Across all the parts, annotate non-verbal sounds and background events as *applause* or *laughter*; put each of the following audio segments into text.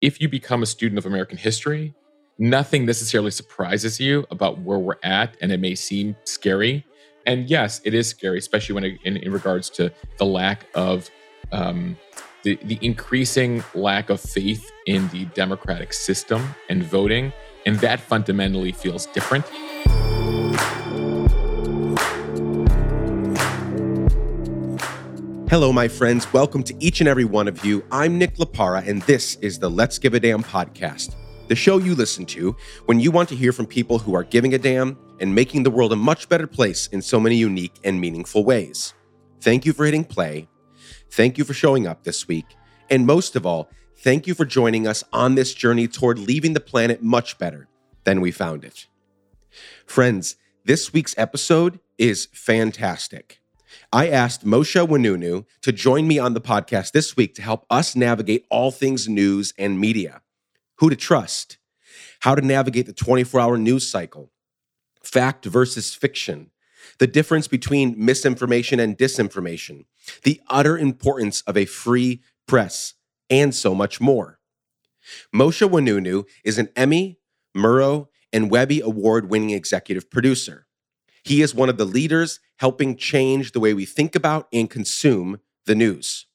if you become a student of American history, nothing necessarily surprises you about where we're at, and it may seem scary. And yes, it is scary, especially when it, in, in regards to the lack of um, the, the increasing lack of faith in the democratic system and voting. And that fundamentally feels different. Hello, my friends. Welcome to each and every one of you. I'm Nick Laparra, and this is the Let's Give a Damn podcast, the show you listen to when you want to hear from people who are giving a damn and making the world a much better place in so many unique and meaningful ways. Thank you for hitting play. Thank you for showing up this week. And most of all, thank you for joining us on this journey toward leaving the planet much better than we found it. Friends, this week's episode is fantastic. I asked Mosheh Oinounou to join me on the podcast this week to help us navigate all things news and media. Who to trust, how to navigate the 24 hour news cycle, fact versus fiction, the difference between misinformation and disinformation, the utter importance of a free press, and so much more. Mosheh Oinounou is an Emmy, Murrow, and Webby Award winning executive producer. He is one of the leaders helping change the way we think about and consume the news.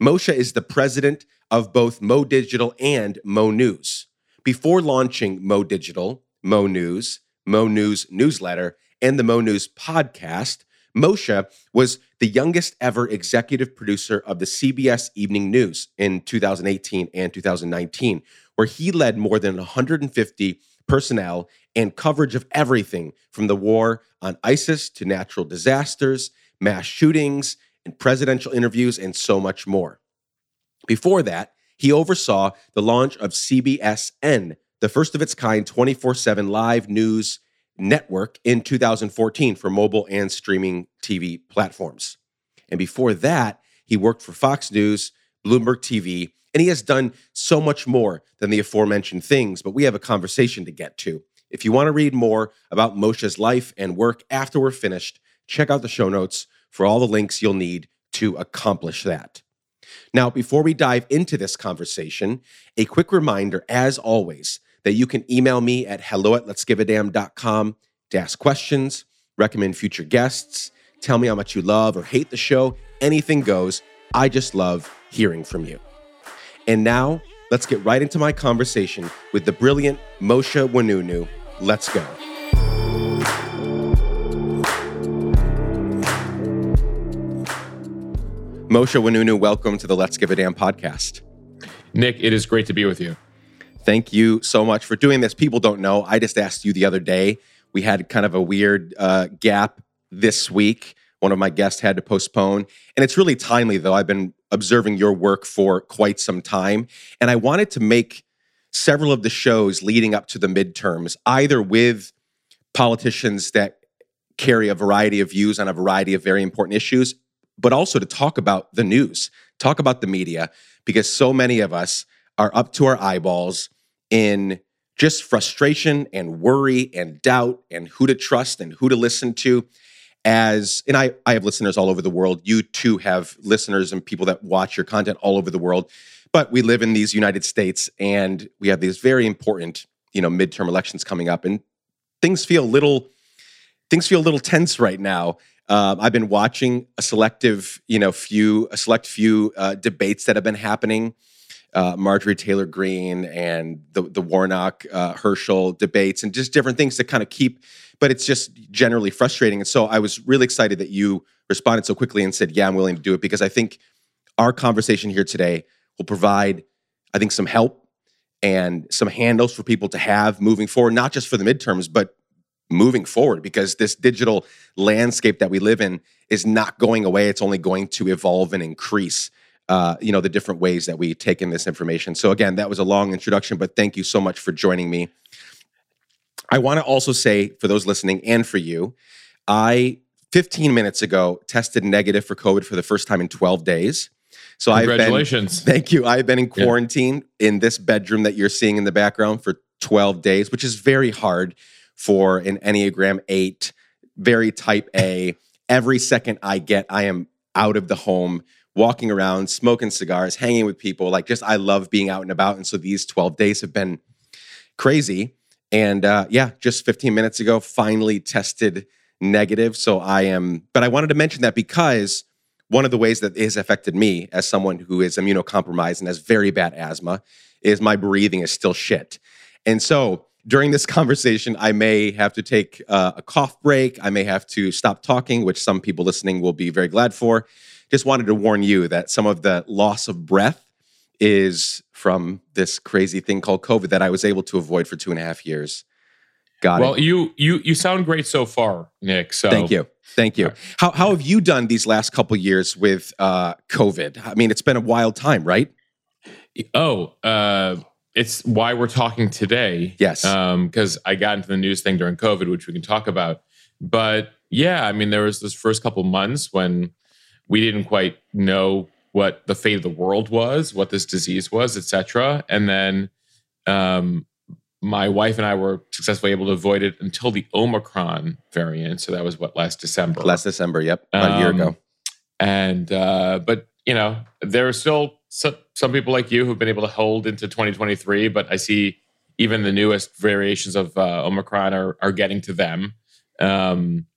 Mosheh is the president of both Mo Digital and Mo News. Before launching Mo Digital, Mo News, Mo News newsletter, and the Mo News podcast, Mosheh was the youngest ever executive producer of the CBS Evening News in 2018 and 2019, where he led more than 150 personnel and coverage of everything from the war on ISIS to natural disasters, mass shootings, and presidential interviews, and so much more. Before that, he oversaw the launch of CBSN, the first of its kind 24 7 live news network in 2014 for mobile and streaming TV platforms. And before that, he worked for Fox News, Bloomberg TV, and he has done so much more than the aforementioned things, but we have a conversation to get to. If you want to read more about Mosheh's life and work after we're finished, check out the show notes for all the links you'll need to accomplish that. Now, before we dive into this conversation, a quick reminder, as always, that you can email me at hello at let'sgiveadamn.com to ask questions, recommend future guests, tell me how much you love or hate the show. Anything goes. I just love hearing from you. And now, let's get right into my conversation with the brilliant Mosheh Oinounou. Let's go. Mosheh Oinounou, welcome to the Let's Give a Damn podcast. Nick, it is great to be with you. Thank you so much for doing this. People don't know. I just asked you the other day. We had kind of a weird uh, gap this week. One of my guests had to postpone. And it's really timely, though. I've been observing your work for quite some time. And I wanted to make several of the shows leading up to the midterms, either with politicians that carry a variety of views on a variety of very important issues, but also to talk about the news, talk about the media, because so many of us are up to our eyeballs in just frustration and worry and doubt and who to trust and who to listen to as and I, I have listeners all over the world. You too have listeners and people that watch your content all over the world. But we live in these united states and we have these very important you know midterm elections coming up and things feel a little things feel a little tense right now. Uh, i've been watching a selective you know few a select few uh, debates that have been happening uh, Marjorie Taylor Greene and the the Warnock uh, Herschel debates and just different things to kind of keep but it's just generally frustrating. And so I was really excited that you responded so quickly and said, Yeah, I'm willing to do it because I think our conversation here today will provide, I think, some help and some handles for people to have moving forward, not just for the midterms, but moving forward because this digital landscape that we live in is not going away. It's only going to evolve and increase. Uh, you know the different ways that we take in this information. So again, that was a long introduction, but thank you so much for joining me I want to also say for those listening and for you, I 15 minutes ago tested negative for COVID for the first time in 12 days. So Congratulations. I've been, *laughs* thank you. I've been in quarantine yeah. in this bedroom that you're seeing in the background for 12 days, which is very hard for an Enneagram 8, very type A. Every second I get, I am out of the home walking around, smoking cigars, hanging with people. Like, just I love being out and about. And so these 12 days have been crazy. And uh, yeah, just 15 minutes ago, finally tested negative. So I am, but I wanted to mention that because one of the ways that has affected me as someone who is immunocompromised and has very bad asthma is my breathing is still shit. And so during this *laughs* conversation, I may have to take uh, a cough break. I may have to stop talking, which some people listening will be very glad for. Just wanted to warn you that some of the loss of breath is from this crazy thing called COVID that I was able to avoid for two and a half years. Got well, it. Well, you you you sound great so far, Nick. So Thank you. Thank you. *laughs* How, how have you done these last couple years with uh, COVID? I mean, it's been a wild time, right? Oh, uh, it's why we're talking today. Yes. Because um, I got into the news thing during COVID, which we can talk about. But yeah, I mean, there was this first couple months when we didn't quite know what the fate of the world was, what this disease was, etc. And then um, my wife and I were successfully able to avoid it until the Omicron variant. So that was what last December. Last December, yep, about um, a year ago. Um, and uh, but you know, there are still some, some people like you who've been able to hold into 2023. But I see even the newest variations of uh, Omicron are are getting to them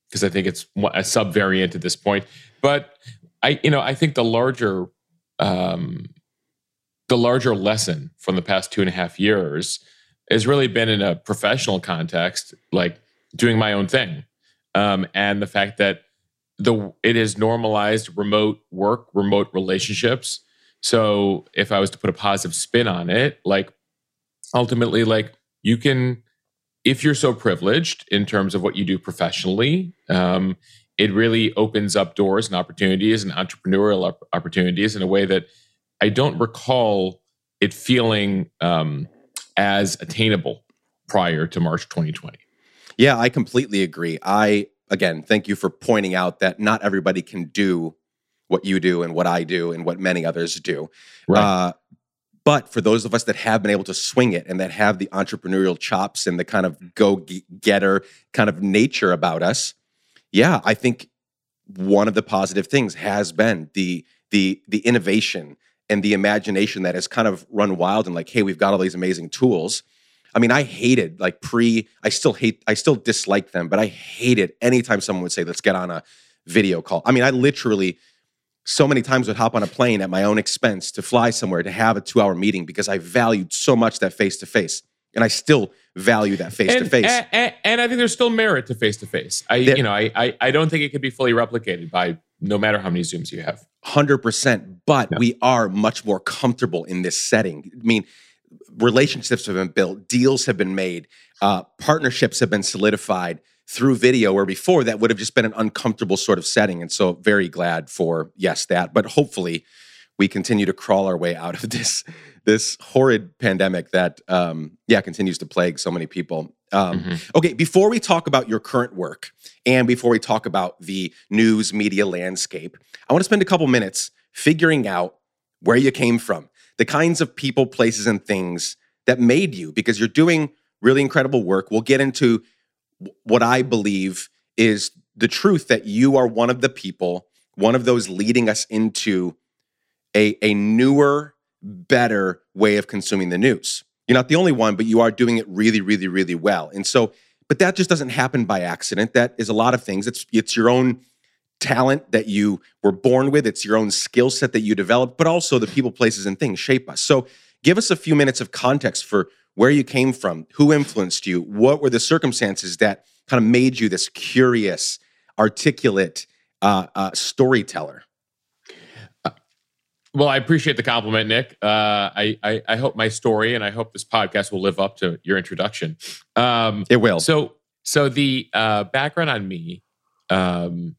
because I think it's a subvariant at this point. But I, you know, I think the larger um, the larger lesson from the past two and a half years has really been in a professional context, like doing my own thing, um, and the fact that the it is normalized remote work, remote relationships. So if I was to put a positive spin on it, like ultimately, like you can, if you're so privileged in terms of what you do professionally, um, it really opens up doors and opportunities and entrepreneurial opportunities in a way that I don't recall it feeling um, as attainable prior to March 2020. Yeah, I completely agree. I, again, thank you for pointing out that not everybody can do what you do and what I do and what many others do. Right. Uh, but for those of us that have been able to swing it and that have the entrepreneurial chops and the kind of mm-hmm. go getter kind of nature about us, yeah, I think one of the positive things has been the the the innovation and the imagination that has kind of run wild and like, hey, we've got all these amazing tools. I mean, I hated like pre, I still hate, I still dislike them, but I hated anytime someone would say, let's get on a video call. I mean, I literally so many times would hop on a plane at my own expense to fly somewhere to have a two hour meeting because I valued so much that face to face. And I still value that face to face. And I think there's still merit to face to face. I, there, you know, I, I, I don't think it could be fully replicated by no matter how many Zooms you have. 100%. But yeah. we are much more comfortable in this setting. I mean, relationships have been built, deals have been made, uh, partnerships have been solidified through video, where before that would have just been an uncomfortable sort of setting. And so, very glad for, yes, that. But hopefully, we continue to crawl our way out of *laughs* this this horrid pandemic that um, yeah continues to plague so many people um, mm-hmm. okay before we talk about your current work and before we talk about the news media landscape i want to spend a couple minutes figuring out where you came from the kinds of people places and things that made you because you're doing really incredible work we'll get into what i believe is the truth that you are one of the people one of those leading us into a, a newer better way of consuming the news. You're not the only one, but you are doing it really, really, really well. And so, but that just doesn't happen by accident. That is a lot of things. It's it's your own talent that you were born with. It's your own skill set that you developed, but also the people, places, and things shape us. So, give us a few minutes of context for where you came from, who influenced you, what were the circumstances that kind of made you this curious, articulate uh, uh, storyteller. Well, I appreciate the compliment, Nick. Uh, I, I, I hope my story and I hope this podcast will live up to your introduction. Um, it will. So so the uh, background on me, um,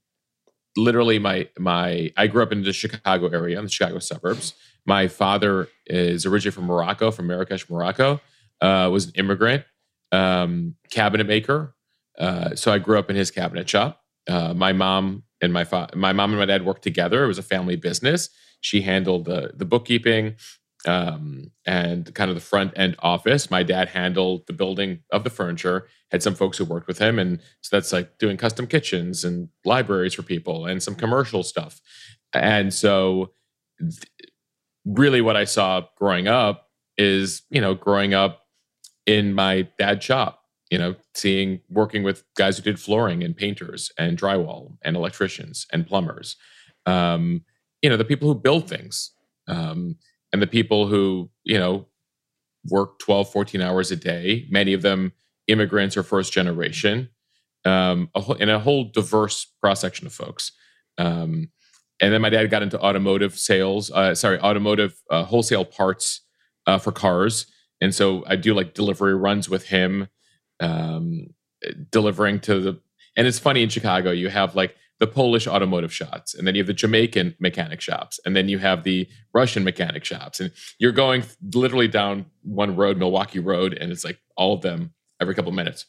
literally my my I grew up in the Chicago area, in the Chicago suburbs. My father is originally from Morocco, from Marrakesh, Morocco. Uh, was an immigrant, um, cabinet maker. Uh, so I grew up in his cabinet shop. Uh, my mom and my fa- my mom and my dad worked together. It was a family business she handled the the bookkeeping um, and kind of the front end office. My dad handled the building of the furniture. Had some folks who worked with him, and so that's like doing custom kitchens and libraries for people and some commercial stuff. And so really what I saw growing up is, you know, growing up in my dad's shop, you know, seeing working with guys who did flooring and painters and drywall and electricians and plumbers. Um, you know, the people who build things um, and the people who, you know, work 12, 14 hours a day, many of them immigrants or first generation, um, a, and a whole diverse cross section of folks. Um, and then my dad got into automotive sales, uh, sorry, automotive uh, wholesale parts uh, for cars. And so I do like delivery runs with him, um, delivering to the. And it's funny in Chicago, you have like the Polish automotive shops, and then you have the Jamaican mechanic shops, and then you have the Russian mechanic shops, and you're going literally down one road, Milwaukee Road, and it's like all of them every couple minutes.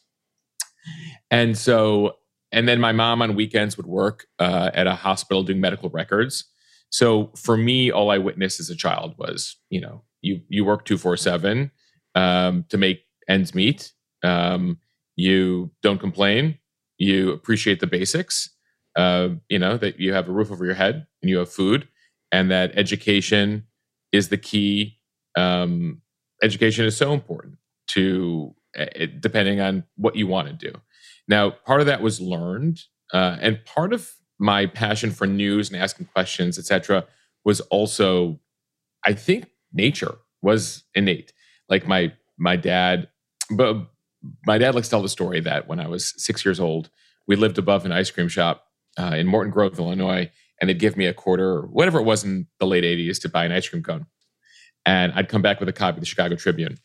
And so and then my mom on weekends would work uh, at a hospital doing medical records. So for me, all I witnessed as a child was, you know, you you work two four seven um, to make ends meet. Um, you don't complain. You appreciate the basics. Uh, you know that you have a roof over your head and you have food, and that education is the key. Um, education is so important to uh, depending on what you want to do. Now, part of that was learned, uh, and part of my passion for news and asking questions, etc., was also, I think, nature was innate. Like my my dad, but my dad likes to tell the story that when I was six years old, we lived above an ice cream shop uh, in Morton Grove, Illinois, and they'd give me a quarter or whatever it was in the late '80s to buy an ice cream cone, and I'd come back with a copy of the Chicago Tribune,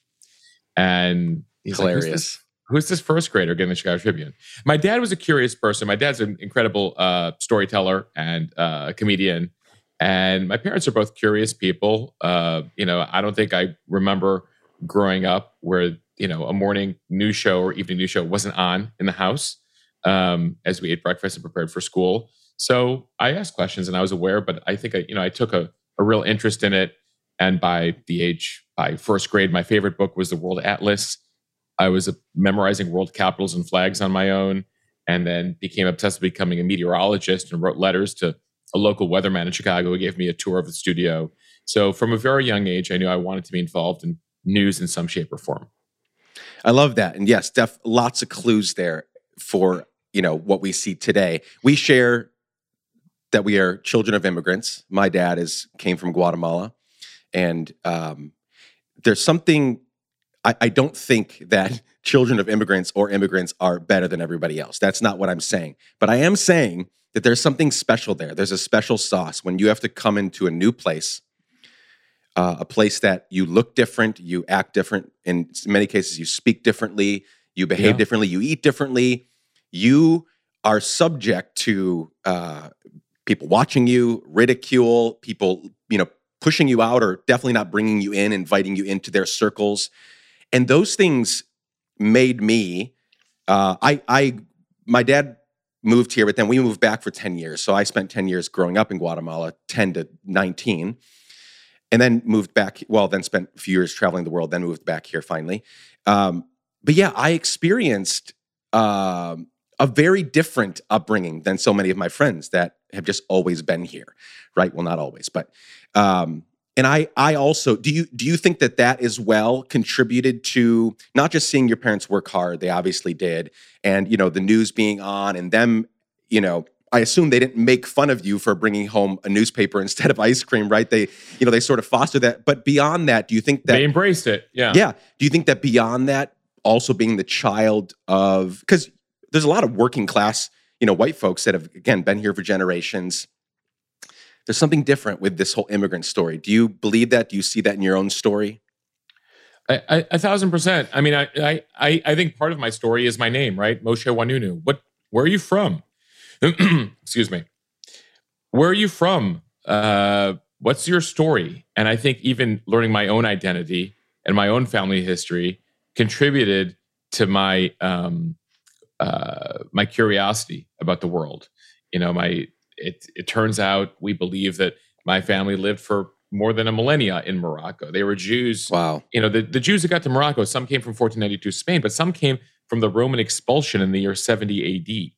and he's hilarious. Like, who's this first grader getting the Chicago Tribune? My dad was a curious person. My dad's an incredible uh, storyteller and uh, comedian, and my parents are both curious people. Uh, you know, I don't think I remember growing up where you know a morning news show or evening news show wasn't on in the house um, as we ate breakfast and prepared for school. So I asked questions and I was aware, but I think I, you know, I took a, a real interest in it. And by the age, by first grade, my favorite book was the World Atlas I was memorizing world capitals and flags on my own, and then became obsessed with becoming a meteorologist and wrote letters to a local weatherman in Chicago who gave me a tour of the studio. So from a very young age, I knew I wanted to be involved in news in some shape or form. I love that, and yes, def lots of clues there for you know what we see today. We share that we are children of immigrants. My dad is came from Guatemala, and um, there's something I, I don't think that *laughs* children of immigrants or immigrants are better than everybody else. That's not what I'm saying. But I am saying that there's something special there. There's a special sauce when you have to come into a new place, uh, a place that you look different, you act different. In many cases, you speak differently, you behave yeah. differently, you eat differently. You are subject to uh, people watching you, ridicule, people, you know, pushing you out or definitely not bringing you in, inviting you into their circles and those things made me. Uh, I, I, my dad moved here, but then we moved back for ten years. So I spent ten years growing up in Guatemala, ten to nineteen, and then moved back. Well, then spent a few years traveling the world, then moved back here finally. Um, but yeah, I experienced uh, a very different upbringing than so many of my friends that have just always been here, right? Well, not always, but um, and I, I also do you do you think that that as well contributed to not just seeing your parents work hard? They obviously did, and you know the news being on and them, you know, I assume they didn't make fun of you for bringing home a newspaper *laughs* instead of ice cream, right? They, you know, they sort of foster that. But beyond that, do you think that they embraced it? Yeah, yeah. Do you think that beyond that, also being the child of because there's a lot of working class, you know, white folks that have again been here for generations there's something different with this whole immigrant story. Do you believe that? Do you see that in your own story? I, I, a thousand percent. I mean, I, I, I think part of my story is my name, right? Mosheh Oinounou. What? Where are you from? *clears throat* Excuse me. Where are you from? Uh, what's your story? And I think even learning my own identity and my own family history contributed to my um, uh, my curiosity about the world. You know, my it, it turns out we believe that my family lived for more than a millennia in Morocco. They were Jews. Wow. You know, the, the Jews that got to Morocco, some came from 1492 Spain, but some came from the Roman expulsion in the year 70 AD.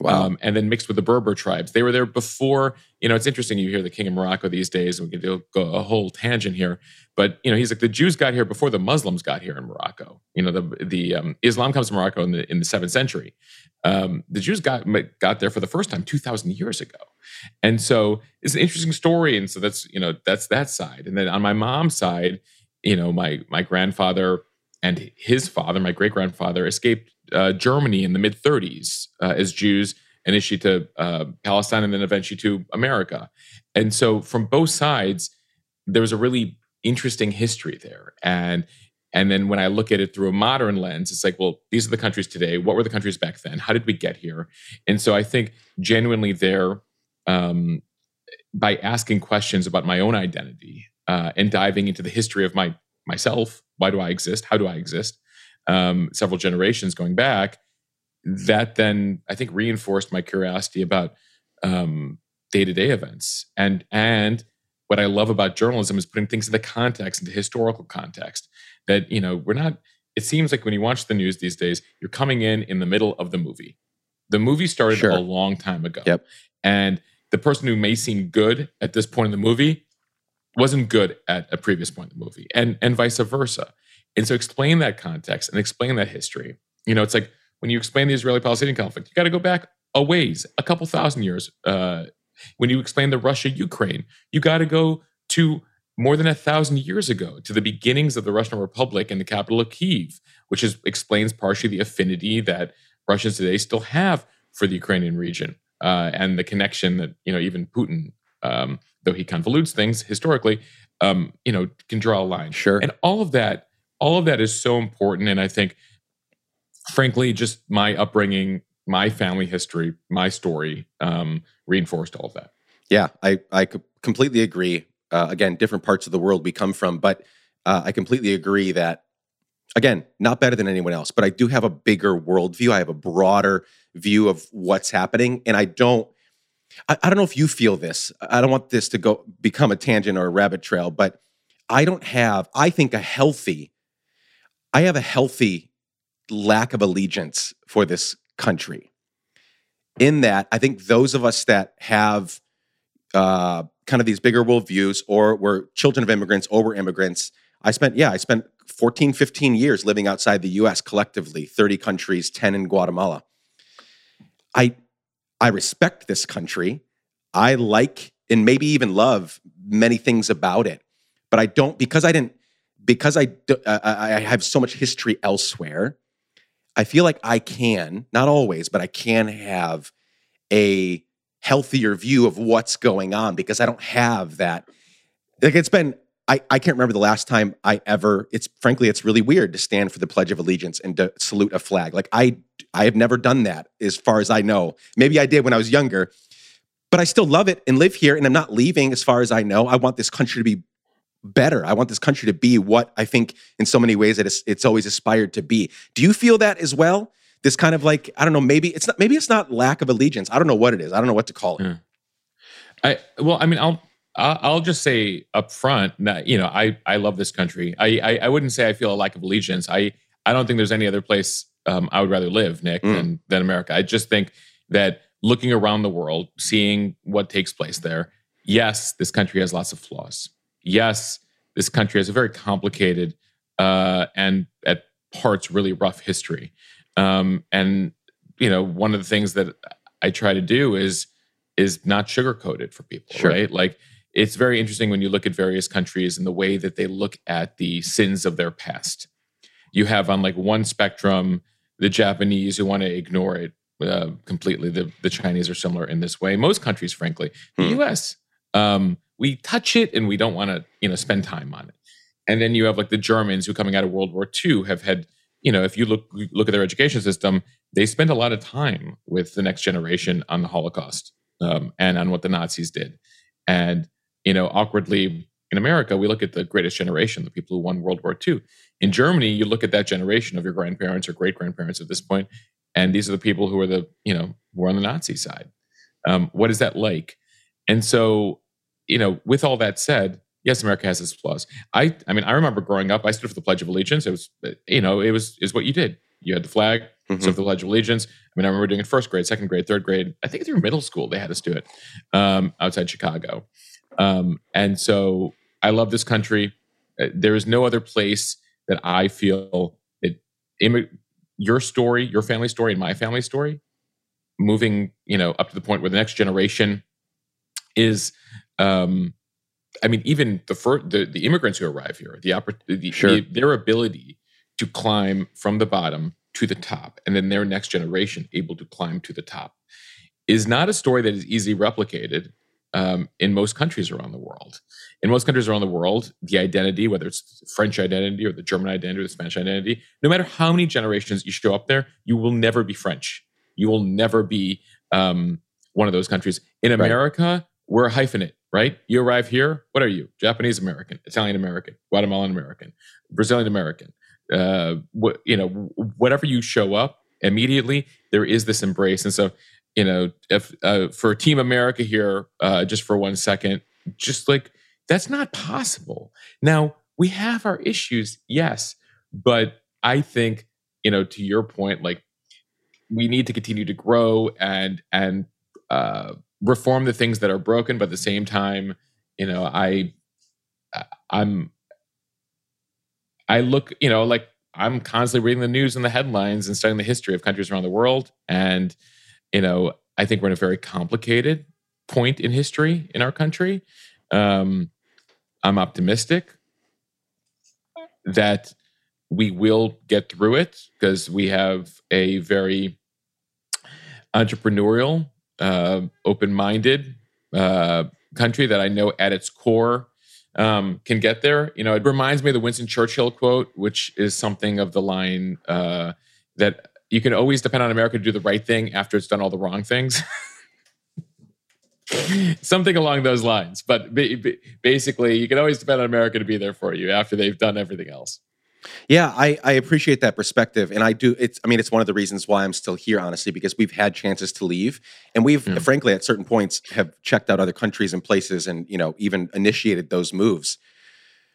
Wow. um, and then mixed with the Berber tribes. They were there before. You know, it's interesting. You hear the king of Morocco these days, and we can go a whole tangent here. But you know, he's like the Jews got here before the Muslims got here in Morocco. You know, the the um, Islam comes to Morocco in the in the seventh century. Um, the Jews got got there for the first time two thousand years ago, and so it's an interesting story. And so that's you know that's that side. And then on my mom's side, you know, my my grandfather and his father, my great grandfather, escaped uh, Germany in the mid 30s uh, as Jews, initially to uh, Palestine and then eventually to America. And so from both sides, there was a really interesting history there. And and then when I look at it through a modern lens, it's like, well, these are the countries today. What were the countries back then? How did we get here? And so I think genuinely there, um, by asking questions about my own identity uh, and diving into the history of my myself, why do I exist? How do I exist? Um, several generations going back, that then I think reinforced my curiosity about day to day events. And and what I love about journalism is putting things into context, into historical context. That you know we're not. It seems like when you watch the news these days, you're coming in in the middle of the movie. The movie started Sure. a long time ago, Yep. and the person who may seem good at this point in the movie wasn't good at a previous point in the movie, and and vice versa. And so, explain that context and explain that history. You know, it's like when you explain the Israeli-Palestinian conflict, you got to go back a ways, a couple thousand years. Uh, when you explain the Russia-Ukraine, you got to go to more than a thousand years ago to the beginnings of the Russian Republic and the capital of Kiev, which is, explains partially the affinity that Russians today still have for the Ukrainian region uh, and the connection that you know even Putin, um, though he convolutes things historically, um, you know can draw a line. Sure. And all of that, all of that is so important. And I think, frankly, just my upbringing, my family history, my story um, reinforced all of that. Yeah, I I completely agree. Uh, again, different parts of the world we come from, but uh, I completely agree that again, not better than anyone else, but I do have a bigger worldview. I have a broader view of what's happening, and I don't. I, I don't know if you feel this. I don't want this to go become a tangent or a rabbit trail, but I don't have. I think a healthy. I have a healthy lack of allegiance for this country. In that, I think those of us that have uh, kind of these bigger worldviews, or we're children of immigrants, or we're immigrants. I spent, yeah, I spent 14, 15 years living outside the US collectively, 30 countries, 10 in Guatemala. I I respect this country. I like and maybe even love many things about it. But I don't because I didn't because uh, I I have so much history elsewhere. I feel like I can, not always, but I can have a healthier view of what's going on because I don't have that. Like it's been, I, I can't remember the last time I ever, it's frankly, it's really weird to stand for the Pledge of Allegiance and to salute a flag. Like I, I have never done that as far as I know. Maybe I did when I was younger, but I still love it and live here and I'm not leaving as far as I know. I want this country to be better. I want this country to be what I think in so many ways that it's, it's always aspired to be. Do you feel that as well? This kind of like, I don't know, maybe it's not, maybe it's not lack of allegiance. I don't know what it is. I don't know what to call it. I well, I mean, I'll I'll I'll just say up front that you know I I love this country. I I, I wouldn't say I feel a lack of allegiance. I I don't think there's any other place um, I would rather live, Nick, Mm. than than America. I just think that looking around the world, seeing what takes place there, yes, this country has lots of flaws. Yes, this country has a very complicated uh, and at parts really rough history. Um, and you know, one of the things that I try to do is is not sugarcoat it for people, Sure. right? Like it's very interesting when you look at various countries and the way that they look at the sins of their past. You have on like one spectrum the Japanese who want to ignore it uh, completely. The the Chinese are similar in this way. Most countries, frankly, the Hmm. U.S. Um, we touch it and we don't want to you know spend time on it. And then you have like the Germans who, coming out of World War II, have had you know if you look look at their education system, they spend a lot of time with the next generation on the Holocaust um, and on what the Nazis did. And you know, awkwardly in America, we look at the greatest generation, the people who won World War II. In Germany, you look at that generation of your grandparents or great grandparents at this point, and these are the people who are the you know who are on the Nazi side. Um, what is that like? And so, you know, with all that said, yes, America has its flaws. I, I mean, I remember growing up, I stood for the Pledge of Allegiance. It was, uh, you know, it was is what you did. You had the flag, Mm-hmm. So the Pledge of Allegiance. I mean, I remember doing it first grade, second grade, third grade. I think through middle school they had us do it um, outside Chicago. Um, and so I love this country. Uh, there is no other place that I feel it. your story, your family story, and my family story, moving, you know, up to the point where the next generation is. Um, I mean, even the first, the, the immigrants who arrive here, the, opportunity, sure. the their ability to climb from the bottom to the top, and then their next generation able to climb to the top, is not a story that is easily replicated um, in most countries around the world. In most countries around the world, the identity, whether it's French identity or the German identity or the Spanish identity, no matter how many generations you show up there, you will never be French. You will never be um, one of those countries. In America, right. We're a hyphenate, right? You arrive here, what are you? Japanese American, Italian American, Guatemalan American, Brazilian American. Uh, you know, whatever you show up immediately, there is this embrace, and so you know, if uh, for Team America here, uh, just for one second, just like that's not possible. Now we have our issues, yes, but I think you know, to your point, like we need to continue to grow and and uh, reform the things that are broken, but at the same time, you know, I I'm I look, you know, like I'm constantly reading the news and the headlines and studying the history of countries around the world and you know, I think we're in a very complicated point in history in our country. Um, I'm optimistic that we will get through it because we have a very entrepreneurial, uh, open minded uh, country that I know at its core um, can get there. You know, it reminds me of the Winston Churchill quote, which is something of the line uh, that you can always depend on America to do the right thing after it's done all the wrong things. *laughs* Something along those lines. But basically, you can always depend on America to be there for you after they've done everything else. Yeah, I, I appreciate that perspective. And I do, it's, I mean, it's one of the reasons why I'm still here, honestly, because we've had chances to leave. And we've, mm. frankly, at certain points, have checked out other countries and places and, you know, even initiated those moves.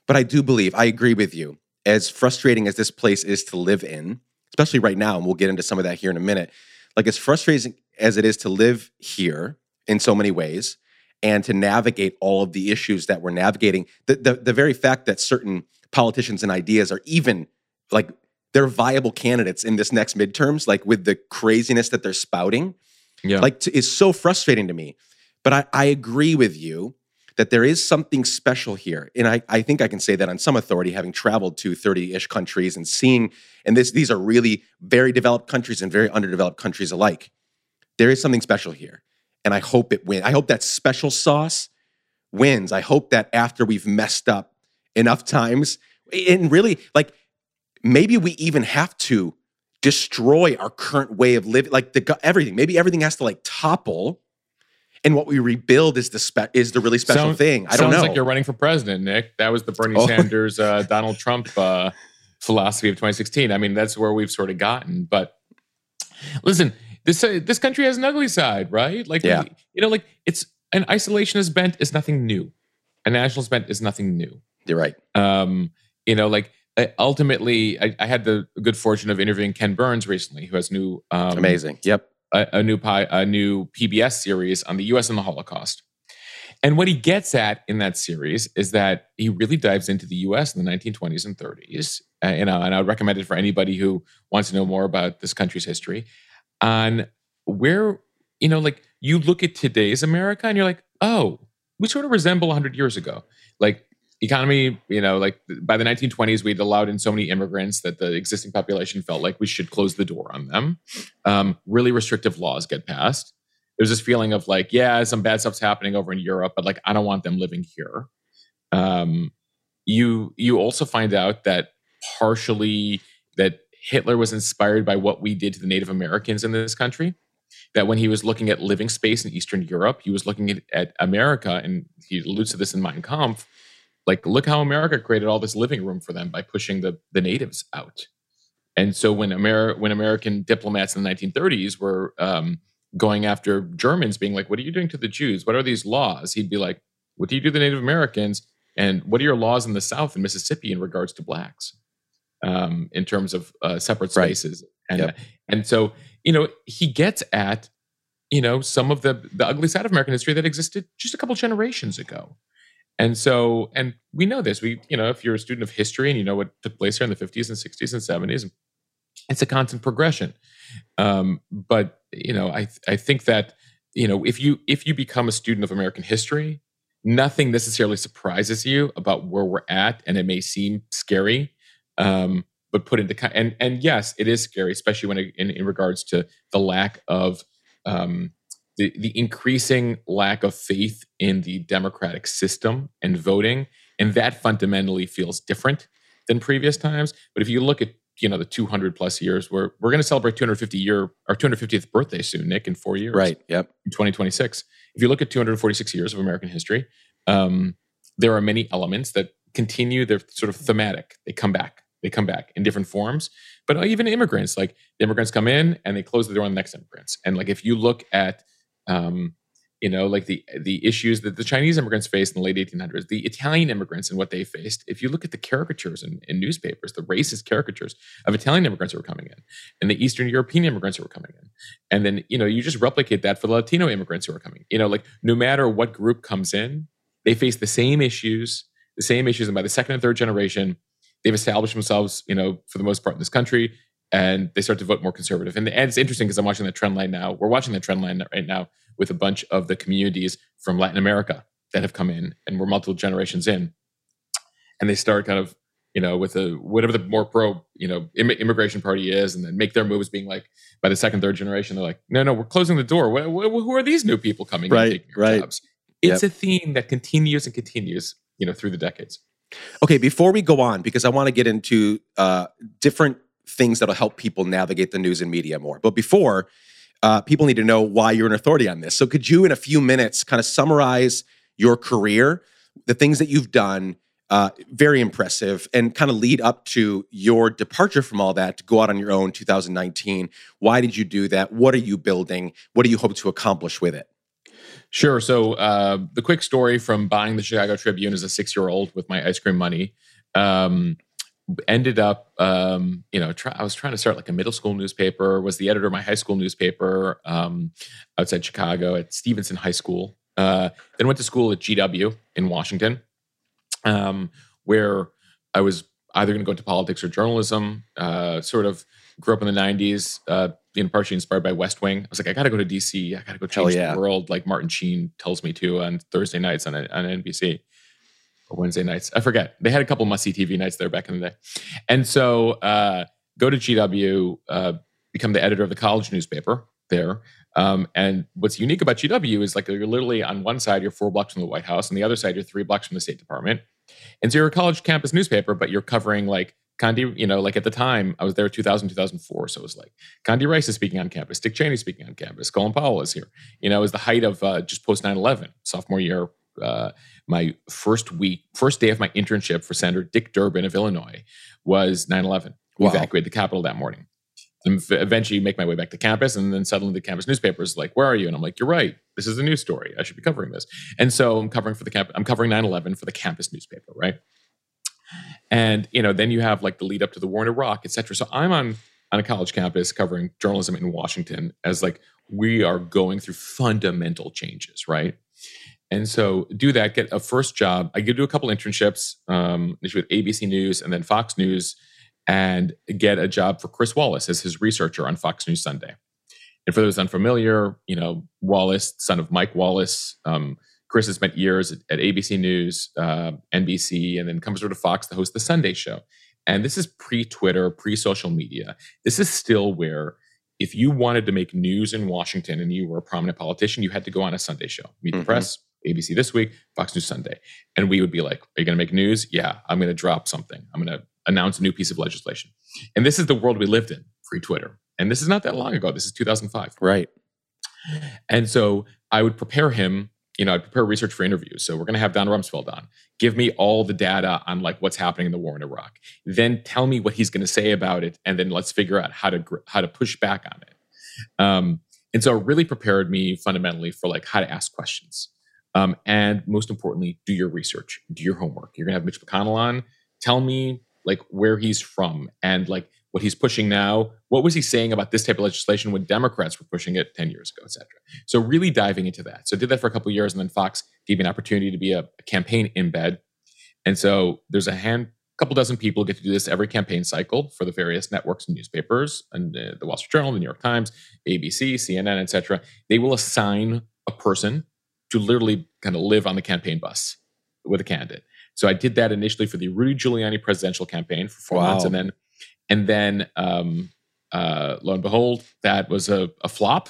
But I do believe, I agree with you, as frustrating as this place is to live in, especially right now, and we'll get into some of that here in a minute. Like as frustrating as it is to live here in so many ways and to navigate all of the issues that we're navigating, the, the, the very fact that certain politicians and ideas are even like they're viable candidates in this next midterms, like with the craziness that they're spouting, yeah. like to, is so frustrating to me. But I, I agree with you that there is something special here. And I, I think I can say that on some authority, having traveled to 30-ish countries and seeing, and this these are really very developed countries and very underdeveloped countries alike. There is something special here. And I hope it wins. I hope that special sauce wins. I hope that after we've messed up enough times, and really like maybe we even have to destroy our current way of living, like the everything. Maybe everything has to like topple and what we rebuild is the spe- is the really special Sound, thing. I don't know. Sounds like you're running for president, Nick. That was the Bernie *laughs* oh. Sanders, uh, Donald Trump uh, philosophy of 2016. I mean, that's where we've sort of gotten. But listen, this uh, this country has an ugly side, right? Like, yeah. you know, like it's an isolationist bent is nothing new. A nationalist bent is nothing new. You're right. Um, you know, like ultimately, I, I, had the good fortune of interviewing Ken Burns recently, who has new um, amazing. Yep a, a new pi- a new PBS series on the U.S. and the Holocaust. And what he gets at in that series is that he really dives into the U.S. in the 1920s and 30s. Uh, you know, and I would recommend it for anybody who wants to know more about this country's history. On where you know, like you look at today's America and you're like, oh, we sort of resemble 100 years ago. Like economy, you know, like by the 1920s, we'd allowed in so many immigrants that the existing population felt like we should close the door on them. Um, really restrictive laws get passed. There's this feeling of like, yeah, some bad stuff's happening over in Europe, but like I don't want them living here. Um, you you also find out that partially that Hitler was inspired by what we did to the Native Americans in this country. That when he was looking at living space in Eastern Europe, he was looking at, at America, and he alludes to this in Mein Kampf, like look how America created all this living room for them by pushing the the natives out. And so when Amer- when American diplomats in the 1930s were um, going after Germans, being like, "What are you doing to the Jews? What are these laws?" He'd be like, "What do you do to the Native Americans? And what are your laws in the South in Mississippi in regards to blacks?" um, in terms of uh, separate Right. spaces, and Yep. and so you know he gets at you know some of the the ugly side of American history that existed just a couple generations ago. And so, and we know this. We, you know, if you're a student of history and you know what took place here in the 50s and 60s and 70s, it's a constant progression. Um, but you know, I I think that you know if you if you become a student of American history, nothing necessarily surprises you about where we're at, and it may seem scary. Um, but put into and and yes, it is scary, especially when it, in in regards to the lack of um, the the increasing lack of faith in the democratic system and voting, and that fundamentally feels different than previous times. But if you look at you know the 200 plus years, we're we're going to celebrate 250 year our 250th birthday soon, Nick, in four years, Right. Yep. in 2026. If you look at 246 years of American history, um, there are many elements that continue. They're sort of thematic. They come back. They come back in different forms. But even immigrants, like the immigrants come in and they close the door on the next immigrants. And like if you look at, um, you know, like the the issues that the Chinese immigrants faced in the late 1800s, the Italian immigrants and what they faced. If you look at the caricatures in, in newspapers, the racist caricatures of Italian immigrants who were coming in, and the Eastern European immigrants who were coming in, and then you know you just replicate that for the Latino immigrants who are coming. You know, like no matter what group comes in, they face the same issues, the same issues, and by the second and third generation, they've established themselves, you know, for the most part in this country, and they start to vote more conservative. And, and it's interesting because I'm watching that trend line now. We're watching that trend line right now with a bunch of the communities from Latin America that have come in, and we're multiple generations in, and they start kind of, you know, with a whatever the more pro, you know, Im- immigration party is, and then make their moves, being like by the second, third generation, they're like, no, no, we're closing the door. What, what, who are these new people coming Right, and taking our right. jobs? It's a theme that continues and continues, you know, through the decades. Okay, before we go on, because I want to get into uh, different things that'll help people navigate the news and media more. But before, uh, people need to know why you're an authority on this. So, could you, in a few minutes, kind of summarize your career, the things that you've done? Uh, very impressive, and kind of lead up to your departure from all that to go out on your own 2019. Why did you do that? What are you building? What do you hope to accomplish with it? Sure. So uh, the quick story from buying the Chicago Tribune as a six-year-old with my ice cream money um, ended up, um, you know, try, I was trying to start like a middle school newspaper. Was the editor of my high school newspaper um, outside Chicago at Stevenson High School. Uh, then went to school at GW in Washington, um, where I was either going to go into politics or journalism. Uh, sort of grew up in the '90s, uh, being partially inspired by West Wing. I was like, I got to go to DC. I got to go change yeah. the world, like Martin Sheen tells me to on Thursday nights on, on NBC Wednesday nights. I forget. They had a couple must see TV nights there back in the day, and so uh, go to GW, uh, become the editor of the college newspaper there. Um, and what's unique about GW is like you're literally on one side you're four blocks from the White House, and the other side you're three blocks from the State Department, and so you're a college campus newspaper, but you're covering like Condi, you know, like at the time I was there 2000, 2004. So it was like Condi Rice is speaking on campus, Dick Cheney speaking on campus, Colin Powell is here. You know, it was the height of uh, just post 9 11, sophomore year. Uh, my first week, first day of my internship for Senator Dick Durbin of Illinois was 9 11. We Wow. evacuated the Capitol that morning. And eventually make my way back to campus. And then suddenly the campus newspaper is like, Where are you? And I'm like, You're right. This is a news story. I should be covering this. And so I'm covering for the camp. I'm covering 9 11 for the campus newspaper, right? And you know, then you have like the lead up to the war in Iraq, et cetera. So I'm on on a college campus covering journalism in Washington as like we are going through fundamental changes, right? And so do that, get a first job. I get do a couple internships, um, with ABC News and then Fox News, and get a job for Chris Wallace as his researcher on Fox News Sunday. And for those unfamiliar, you know, Wallace, son of Mike Wallace, um, Chris has spent years at, at ABC News, uh, NBC, and then comes over to Fox to host the Sunday show. And this is pre Twitter, pre social media. This is still where if you wanted to make news in Washington and you were a prominent politician, you had to go on a Sunday show, Meet Mhm. the Press, ABC This Week, Fox News Sunday. And we would be like, Are you going to make news? Yeah, I'm going to drop something. I'm going to announce a new piece of legislation. And this is the world we lived in pre Twitter. And this is not that long ago. This is 2005. Right. And so I would prepare him, you know, I'd prepare research for interviews. So we're going to have Don Rumsfeld on. Give me all the data on like what's happening in the war in Iraq. Then tell me what he's going to say about it, and then let's figure out how to how to push back on it. Um, and so it really prepared me fundamentally for like how to ask questions. Um, and most importantly, do your research, do your homework. You're to have Mitch McConnell on. Tell me like where he's from and like what he's pushing now. What was he saying about this type of legislation when Democrats were pushing it 10 years ago, et cetera. So really diving into that. So I did that for a couple years and then Fox gave me an opportunity to be a, a campaign embed. And so there's a hand couple dozen people get to do this every campaign cycle for the various networks and newspapers and uh, the Wall Street Journal, the New York Times, ABC, CNN, etc. They will assign a person to literally kind of live on the campaign bus with a candidate. So I did that initially for the Rudy Giuliani presidential campaign for four wow. months, and then and then um, uh, lo and behold, that was a, a flop.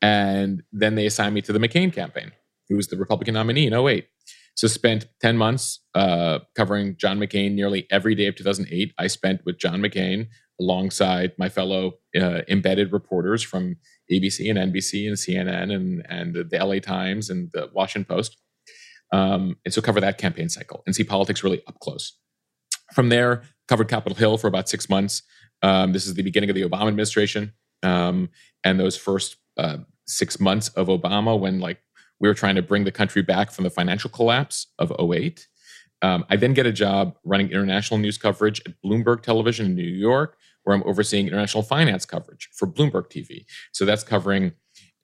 And then they assigned me to the McCain campaign, who was the Republican nominee in 08. So spent 10 months uh, covering John McCain nearly every day of 2008. I spent with John McCain alongside my fellow uh, embedded reporters from ABC and NBC and CNN and, and the LA Times and the Washington Post. Um, and so cover that campaign cycle and see politics really up close. From there, covered Capitol Hill for about six months. Um, this is the beginning of the Obama administration. Um, and those first uh, six months of Obama when like we were trying to bring the country back from the financial collapse of 08. Um, I then get a job running international news coverage at Bloomberg Television in New York, where I'm overseeing international finance coverage for Bloomberg TV. So that's covering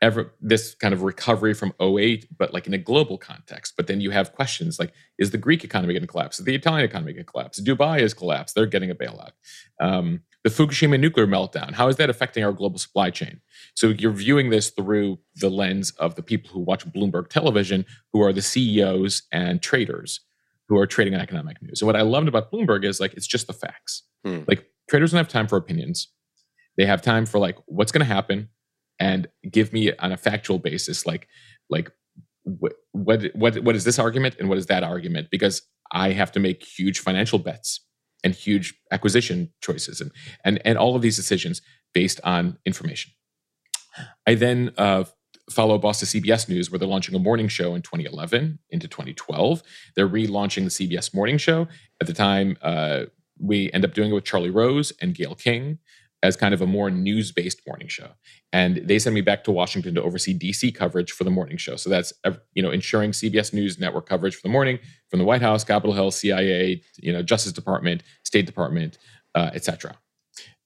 ever this kind of recovery from 08, but like in a global context. But then you have questions like, is the Greek economy going to collapse? Is the Italian economy going to collapse? Dubai has collapsed. They're getting a bailout. Um, the Fukushima nuclear meltdown, how is that affecting our global supply chain? So you're viewing this through the lens of the people who watch Bloomberg television, who are the CEOs and traders who are trading on economic news. And what I loved about Bloomberg is like it's just the facts. Hmm. Like traders don't have time for opinions. They have time for like what's going to happen and give me on a factual basis like like what what what is this argument and what is that argument because I have to make huge financial bets and huge acquisition choices and and and all of these decisions based on information. I then uh, follow Boston CBS News, where they're launching a morning show in 2011 into 2012. They're relaunching the CBS Morning Show. At the time, uh, we end up doing it with Charlie Rose and Gayle King as kind of a more news based morning show. And they send me back to Washington to oversee DC coverage for the morning show. So that's you know ensuring CBS News network coverage for the morning from the White House, Capitol Hill, CIA, you know Justice Department, State Department, uh, etc.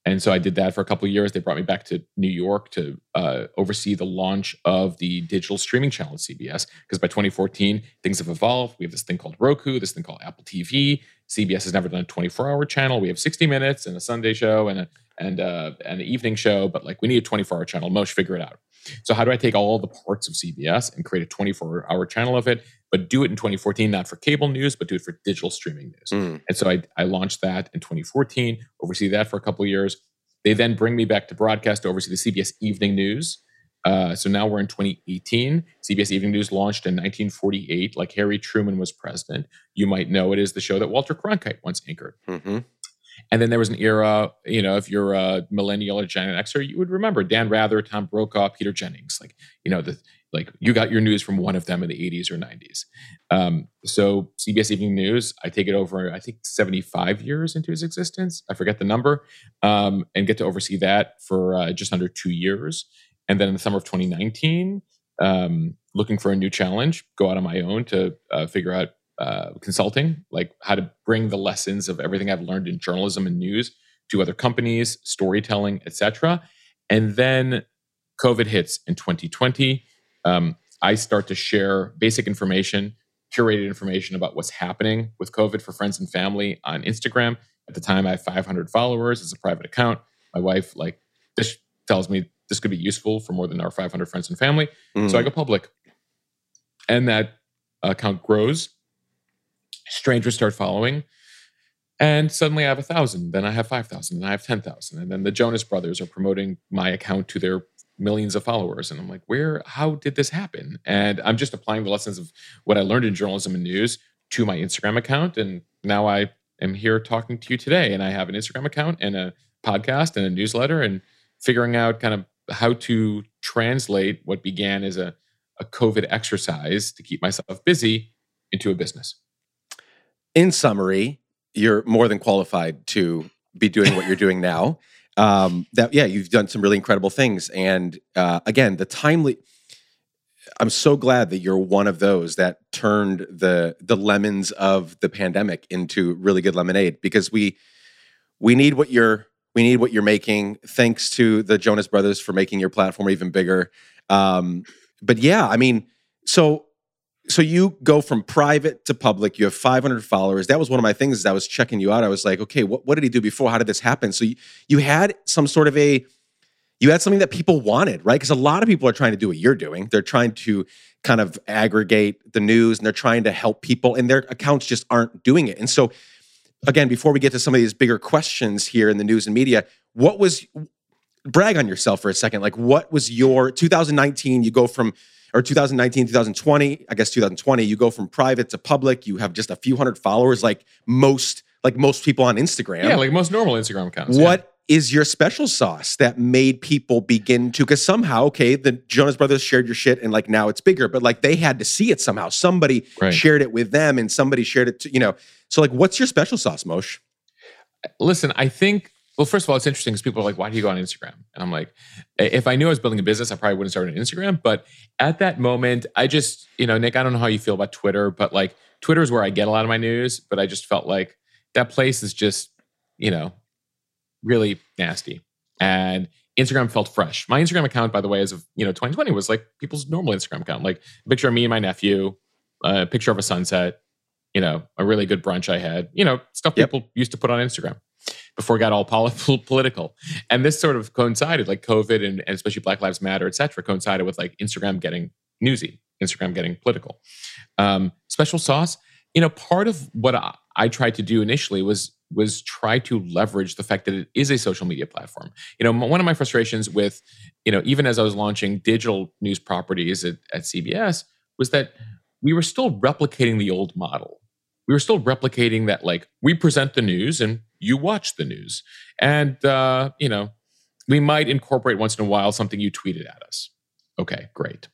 And so I did that for a couple of years. They brought me back to New York to uh, oversee the launch of the digital streaming channel at CBS. Because by 2014, things have evolved. We have this thing called Roku, this thing called Apple TV. CBS has never done a 24-hour channel. We have 60 Minutes and a Sunday show and a and uh, an evening show, but like we need a 24 hour channel. Most figure it out. So how do I take all the parts of CBS and create a 24 hour channel of it, but do it in 2014, not for cable news, but do it for digital streaming news. Mm. And so I, I launched that in 2014, oversee that for a couple years. They then bring me back to broadcast to oversee the CBS Evening News. Uh, so now we're in 2018. CBS Evening News launched in 1948, like Harry Truman was president. You might know it is the show that Walter Cronkite once anchored. Mm-hmm. And then there was an era, you know, if you're a millennial or Gen Xer, you would remember Dan Rather, Tom Brokaw, Peter Jennings. Like, you know, the like you got your news from one of them in the 80s or 90s. Um, so CBS Evening News, I take it over, I think 75 years into its existence. I forget the number, um, and get to oversee that for uh, just under two years. And then in the summer of 2019, um, looking for a new challenge, go out on my own to uh, figure out uh, consulting, like how to bring the lessons of everything I've learned in journalism and news to other companies, storytelling, etc. And then COVID hits in 2020. Um, I start to share basic information, curated information about what's happening with COVID for friends and family on Instagram. At the time, I have 500 followers. It's a private account. My wife, like, this tells me this could be useful for more than our 500 friends and family. Mm. So I mm. go public. And that account grows strangers start following and suddenly i have a thousand then i have 5000 and i have 10000 and then the jonas brothers are promoting my account to their millions of followers and i'm like where how did this happen and i'm just applying the lessons of what i learned in journalism and news to my instagram account and now i am here talking to you today and i have an instagram account and a podcast and a newsletter and figuring out kind of how to translate what began as a, a covid exercise to keep myself busy into a business in summary, you're more than qualified to be doing what you're doing now. *laughs* Um, that yeah, you've done some really incredible things, and uh, again, the timely. I'm so glad that you're one of those that turned the the lemons of the pandemic into really good lemonade because we we need what you're we need what you're making. Thanks to the Jonas Brothers for making your platform even bigger. Um, but yeah, I mean, so so you go from private to public. You have 500 followers. That was one of my things. As I was checking you out, I was like, okay, what, what did he do before? How did this happen? So you, you had some sort of a you had something that people wanted, right? Because a lot of people are trying to do what you're doing. They're trying to kind of aggregate the news and they're trying to help people, and their accounts just aren't doing it. And so, again, before we get to some of these bigger questions here in the news and media, what was brag on yourself for a second? Like, what was your 2019? You go from or 2019, 2020, I guess 2020, you go from private to public. You have just a few hundred followers, like most, like most people on Instagram. Yeah, like most normal Instagram accounts. What is your special sauce that made people begin to because somehow okay the jonas brothers shared your shit and like now it's bigger but like they had to see it somehow somebody right. shared it with them and somebody shared it to, you know so like what's your special sauce Mosheh listen i think well first of all it's interesting because people are like why do you go on instagram and i'm like if i knew i was building a business i probably wouldn't start on instagram but at that moment i just you know nick i don't know how you feel about twitter but like twitter is where i get a lot of my news but i just felt like that place is just you know really nasty. And Instagram felt fresh. My Instagram account, by the way, as of you know 2020, was like people's normal Instagram account, like a picture of me and my nephew, a picture of a sunset, you know, a really good brunch I had, you know, stuff yep. people used to put on Instagram before it got all *laughs* political. And this sort of coincided, like COVID and, and especially Black Lives Matter, et cetera, coincided with like Instagram getting newsy, Instagram getting political. Um, special sauce, you know, part of what I, I tried to do initially was was try to leverage the fact that it is a social media platform. You know, one of my frustrations with, you know, even as I was launching digital news properties at, at CBS was that we were still replicating the old model. We were still replicating that, like, we present the news and you watch the news. And, uh, you know, we might incorporate once in a while something you tweeted at us. Okay, great.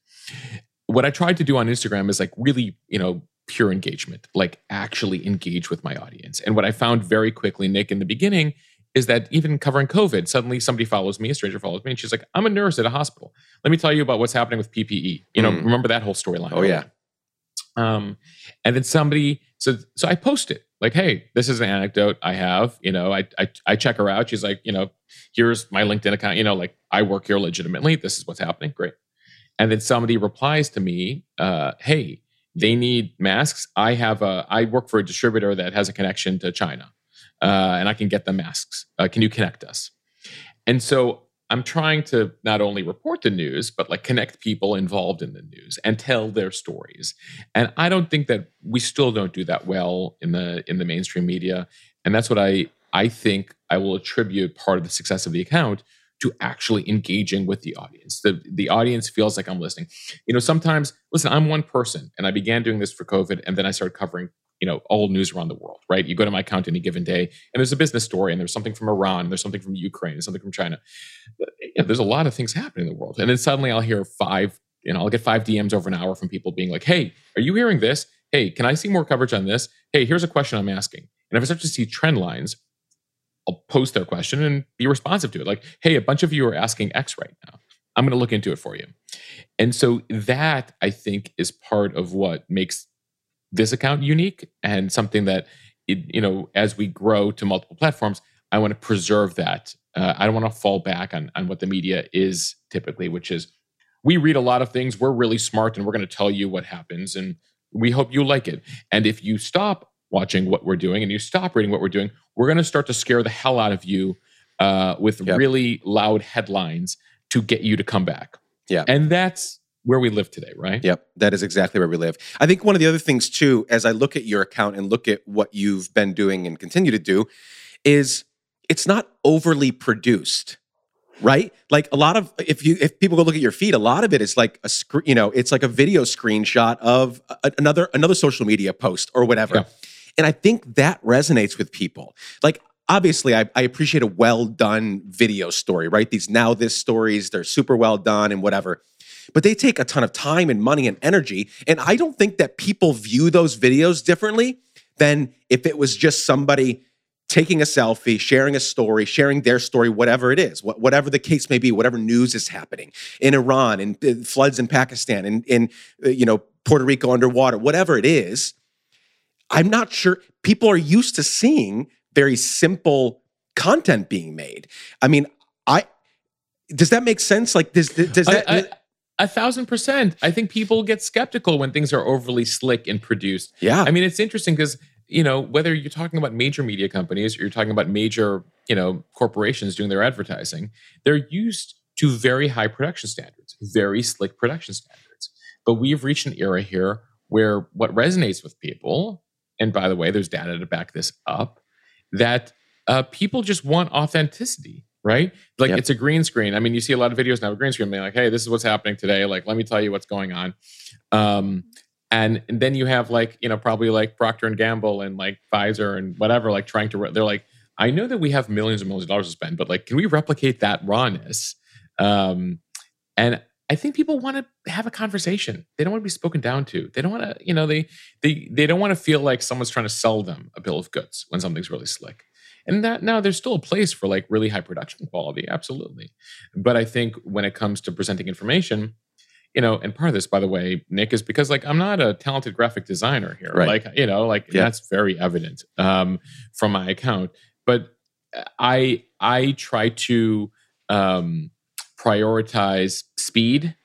What I tried to do on Instagram is like really, you know, pure engagement, like actually engage with my audience. And what I found very quickly, Nick, in the beginning, is that even covering COVID, suddenly somebody follows me, a stranger follows me, and she's like, I'm a nurse at a hospital. Let me tell you about what's happening with PPE. You know, mm. remember that whole storyline. Oh, yeah. Um, and then somebody, so so I post it like, hey, this is an anecdote I have. You know, I, I I check her out. She's like, you know, here's my LinkedIn account. You know, like I work here legitimately. This is what's happening. Great. And then somebody replies to me, uh, hey, they need masks. I have a I work for a distributor that has a connection to China, uh, and I can get the masks. Uh, can you connect us? And so I'm trying to not only report the news, but like connect people involved in the news and tell their stories. And I don't think that we still don't do that well in the in the mainstream media. And that's what I I think I will attribute part of the success of the account to actually engaging with the audience. The the audience feels like I'm listening. You know, sometimes listen, I'm one person and I began doing this for COVID and then I started covering, you know, all news around the world, right? You go to my account any given day and there's a business story and there's something from Iran, and there's something from Ukraine, and something from China. Yeah, there's a lot of things happening in the world. And then suddenly I'll hear five, you know, I'll get five DMs over an hour from people being like, "Hey, are you hearing this? Hey, can I see more coverage on this? Hey, here's a question I'm asking." And if I start to see trend lines, I'll post their question and be responsive to it. Like, hey, a bunch of you are asking X right now. I'm going to look into it for you. And so that I think is part of what makes this account unique and something that it, you know as we grow to multiple platforms, I want to preserve that. Uh, I don't want to fall back on on what the media is typically, which is we read a lot of things. We're really smart, and we're going to tell you what happens, and we hope you like it. And if you stop watching what we're doing and you stop reading what we're doing, we're going to start to scare the hell out of you uh, with yep. really loud headlines to get you to come back. Yeah. And that's where we live today, right? Yep. That is exactly where we live. I think one of the other things, too, as I look at your account and look at what you've been doing and continue to do, is it's not overly produced right like a lot of if you if people go look at your feed a lot of it is like a screen you know it's like a video screenshot of a, another another social media post or whatever yeah. And I think that resonates with people. Like, obviously, I, I appreciate a well done video story, right? These NowThis stories, they're super well done and whatever. But they take a ton of time and money and energy. And I don't think that people view those videos differently than if it was just somebody taking a selfie, sharing a story, sharing their story, whatever it is, whatever the case may be, whatever news is happening in Iran, in uh, floods in Pakistan, in, in uh, you know Puerto Rico underwater, whatever it is. I'm not sure people are used to seeing very simple content being made. I mean, I does that make sense? Like, does does that? I, I, a thousand percent. I think people get skeptical when things are overly slick and produced. Yeah. I mean, it's interesting because you know whether you're talking about major media companies or you're talking about major you know corporations doing their advertising, they're used to very high production standards, very slick production standards. But we've reached an era here where what resonates with people, and by the way, there's data to back this up, that uh, people just want authenticity right? Like yep. it's a green screen. I mean, you see a lot of videos now of green screen being like, hey, this is what's happening today. Like, let me tell you what's going on. Um, and, and then you have like, you know, probably like Procter and Gamble and like Pfizer and whatever, like trying to, they're like, I know that we have millions and millions of dollars to spend, but like, can we replicate that rawness? Um, and I think people want to have a conversation. They don't want to be spoken down to. They don't want to, you know, they they they don't want to feel like someone's trying to sell them a bill of goods when something's really slick and that now there's still a place for like really high production quality absolutely but i think when it comes to presenting information you know and part of this by the way nick is because like i'm not a talented graphic designer here right. like you know like yeah. that's very evident um, from my account but i i try to um, prioritize speed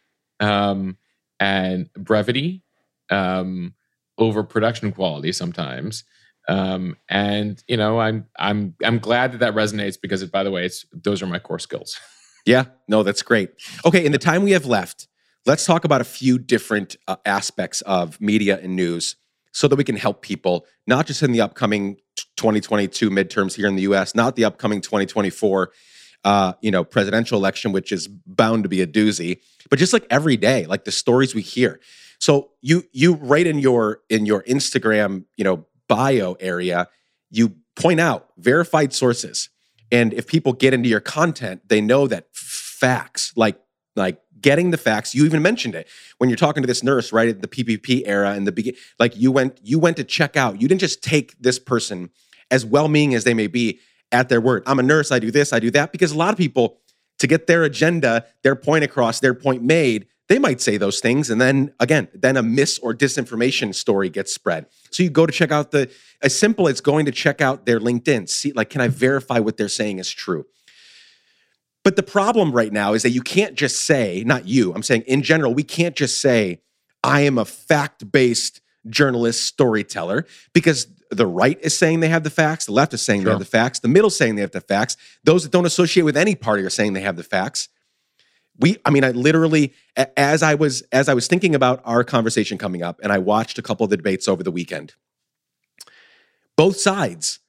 um, and brevity um, over production quality sometimes um, and you know i'm i'm i'm glad that that resonates because it, by the way it's those are my core skills. *laughs* Yeah. No that's great. Okay in the time we have left let's talk about a few different uh, aspects of media and news so that we can help people not just in the upcoming 2022 midterms here in the us not the upcoming 2024 uh, you know presidential election which is bound to be a doozy but just like every day like the stories we hear. So you you write in your in your instagram you know bio area, you point out verified sources. And if people get into your content, they know that facts, like like getting the facts, you even mentioned it when you're talking to this nurse right at the PPE era and the begin like you went you went to check out. You didn't just take this person as well-meaning as they may be at their word. I'm a nurse, I do this, I do that because a lot of people to get their agenda, their point across, their point made, they might say those things and then again then a mis or disinformation story gets spread. So you go to check out the as simple as going to check out their linkedin see like can i verify what they're saying is true? But the problem right now is that you can't just say not you i'm saying in general we can't just say i am a fact-based journalist storyteller because the right is saying they have the facts the left is saying sure. they have the facts the middle saying they have the facts. Those that don't associate with any party are saying they have the facts we i mean i literally as i was as i was thinking about our conversation coming up and i watched a couple of the debates over the weekend both sides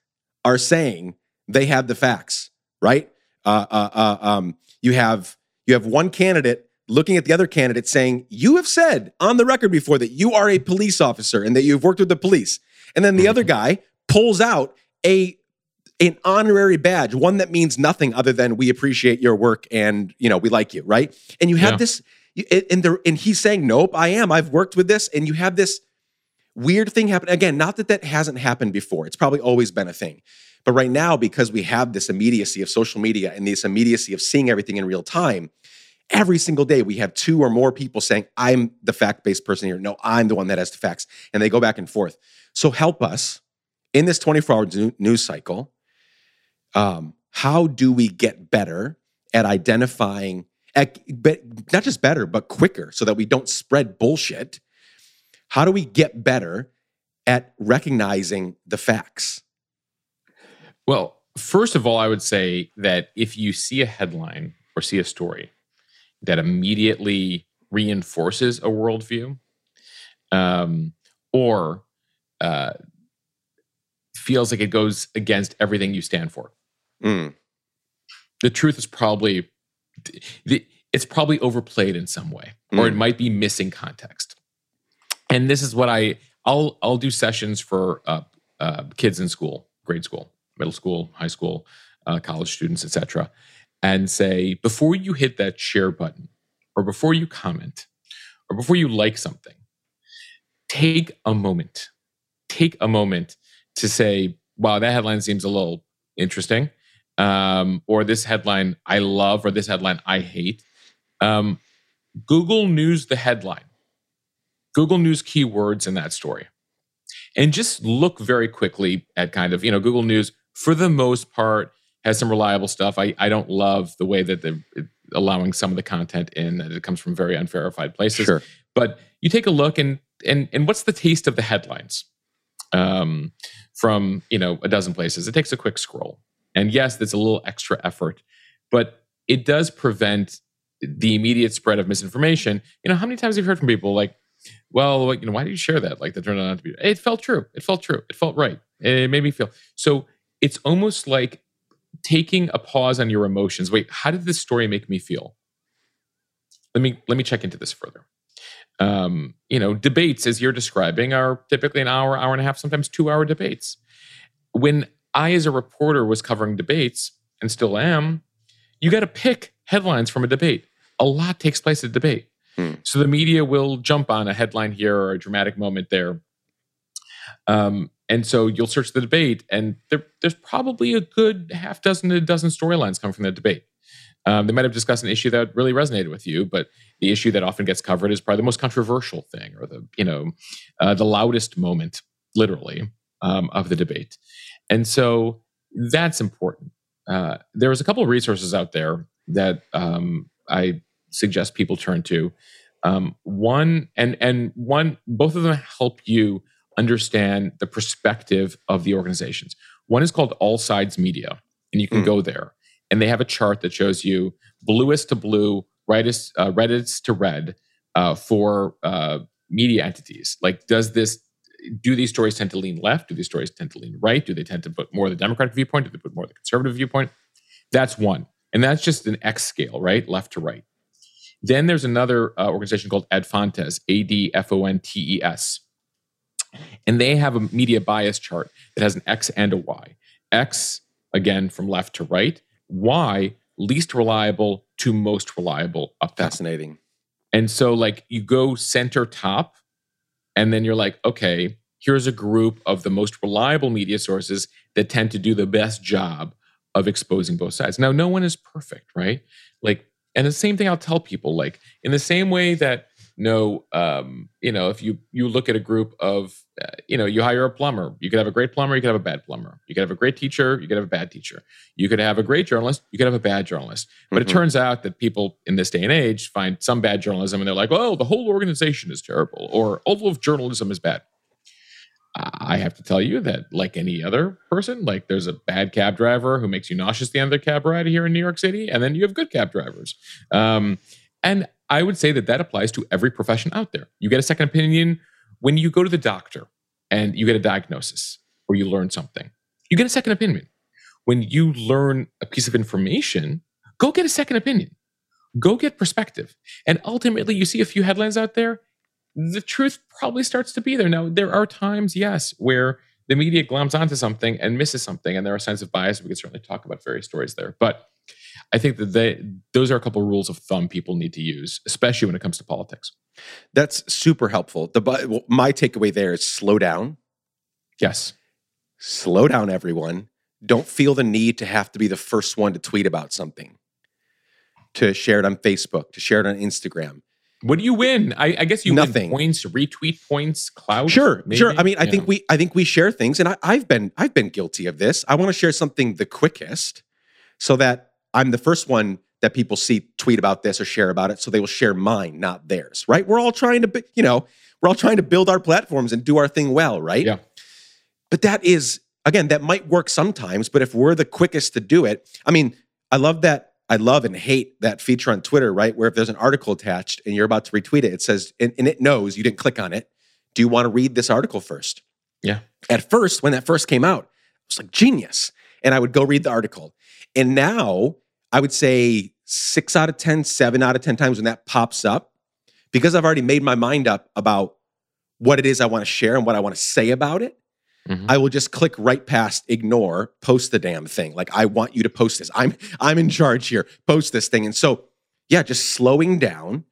are saying they have the facts right uh, uh, uh, um, you have you have one candidate looking at the other candidate saying you have said on the record before that you are a police officer and that you've worked with the police and then the mm-hmm. other guy pulls out a an honorary badge, one that means nothing other than we appreciate your work and you know we like you, right? And you have yeah. this, and there, and he's saying, "Nope, I am. I've worked with this." And you have this weird thing happen again. Not that that hasn't happened before; it's probably always been a thing. But right now, because we have this immediacy of social media and this immediacy of seeing everything in real time, every single day we have two or more people saying, I'm the fact based person here. No, I'm the one that has the facts. And they go back and forth. So help us in this 24 hour news cycle um, how do we get better at identifying, at, but not just better, but quicker so that we don't spread bullshit? How do we get better at recognizing the facts? Well, first of all, I would say that if you see a headline or see a story that immediately reinforces a worldview um, or uh, feels like it goes against everything you stand for, Mm. The truth is probably it's probably overplayed in some way, mm. or it mm. might be missing context. And this is what I I'll I'll do sessions for uh, uh, kids in school, grade school, middle school, high school, uh, college students, etc., and say before you hit that share button, or before you comment, or before you like something, take a moment. Take a moment to say, "Wow, that headline seems a little interesting." Um, or this headline I love or this headline I hate. Um, Google News the headline, Google News keywords in that story, and just look very quickly at kind of, you know, Google News for the most part has some reliable stuff. I, I don't love the way that they're allowing some of the content in that it comes from very unverified places. Sure. But you take a look and and and what's the taste of the headlines um, from you know a dozen places? It takes a quick scroll, and yes, that's a little extra effort, but it does prevent the immediate spread of misinformation. You know, how many times have you heard from people like, "Well, you know, why did you share that?" Like that turned out to be. It felt true. It felt true. It felt right. It made me feel so. It's almost like taking a pause on your emotions. Wait, how did this story make me feel? Let me let me check into this further. Um, you know, debates as you're describing are typically an hour, hour and a half, sometimes two hour debates. When I, as a reporter, was covering debates and still am, you got to pick headlines from a debate. A lot takes place at a debate. Hmm. So the media will jump on a headline here or a dramatic moment there. Um, and so you'll search the debate, and there, there's probably a good half dozen to a dozen storylines come from the debate. Um, they might have discussed an issue that really resonated with you, but the issue that often gets covered is probably the most controversial thing, or the you know uh, the loudest moment, literally, um, of the debate. And so that's important. Uh, there was a couple of resources out there that um, I suggest people turn to. Um, one and and one, both of them help you understand the perspective of the organizations. One is called AllSides Media, and you can mm. go there, and they have a chart that shows you bluest to blue, rightest, uh, reddest to red uh, for uh, media entities. Like, does this do these stories tend to lean left? Do these stories tend to lean right? Do they tend to put more of the Democratic viewpoint? Do they put more of the conservative viewpoint? That's one, and that's just an X scale, right, left to right. Then there's another uh, organization called Ad Fontes, A D F O N T E S and they have a media bias chart that has an X and a Y. X, again, from left to right. Y, least reliable to most reliable up Fascinating. And so, like, you go center top, and then you're like, okay, here's a group of the most reliable media sources that tend to do the best job of exposing both sides. Now, no one is perfect, right? Like, and the same thing I'll tell people, like, in the same way that no um, you know if you you look at a group of uh, you know you hire a plumber you could have a great plumber you could have a bad plumber you could have a great teacher you could have a bad teacher you could have a great journalist you could have a bad journalist but mm-hmm. it turns out that people in this day and age find some bad journalism and they're like oh the whole organization is terrible or all of journalism is bad I have to tell you that, like any other person, like there's a bad cab driver who makes you nauseous the end of the cab ride here in New York City, and then you have good cab drivers. Um, and I would say that that applies to every profession out there. You get a second opinion when you go to the doctor and you get a diagnosis or you learn something. You get a second opinion. When you learn a piece of information, go get a second opinion. Go get perspective. And ultimately, you see a few headlines out there, the truth probably starts to be there. Now, there are times, yes, where the media glams onto something and misses something, and there are signs of bias. We could certainly talk about various stories there. But I think that they, those are a couple of rules of thumb people need to use, especially when it comes to politics. That's super helpful. The my takeaway there is slow down. Yes, slow down, everyone. Don't feel the need to have to be the first one to tweet about something, to share it on Facebook, to share it on Instagram. What do you win? I, I guess you Nothing. win points, retweet points, cloud. Sure, maybe? sure. I mean, I yeah. think we, I think we share things, and I, I've been, I've been guilty of this. I want to share something the quickest, so that I'm the first one that people see tweet about this or share about it, so they will share mine, not theirs. Right? We're all trying to, you know, we're all trying to build our platforms and do our thing well, right? Yeah. But that is again, that might work sometimes. But if we're the quickest to do it, I mean, I love that. I love and hate that feature on Twitter, right? Where if there's an article attached and you're about to retweet it, it says, and, and it knows you didn't click on it. Do you want to read this article first? Yeah. At first, when that first came out, I was like, genius. And I would go read the article. And now I would say six out of ten, seven out of 10 times when that pops up, because I've already made my mind up about what it is I want to share and what I want to say about it, mm-hmm. I will just click right past ignore, post the damn thing. Like I want you to post this. I'm I'm in charge here. Post this thing. And so, yeah, just slowing down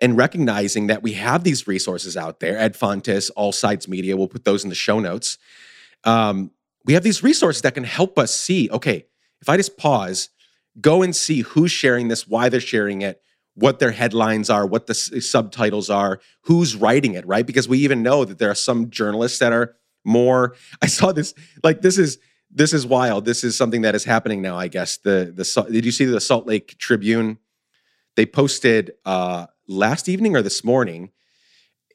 and recognizing that we have these resources out there. Ad Fontes, AllSides Media, we'll put those in the show notes. Um, we have these resources that can help us see, okay, if I just pause go and see who's sharing this, why they're sharing it, what their headlines are, what the s- subtitles are, who's writing it, right? Because we even know that there are some journalists that are more. *laughs* I saw this, like, this is this is wild. This is something that is happening now. I guess the the did you see the Salt Lake Tribune? They posted uh, last evening or this morning,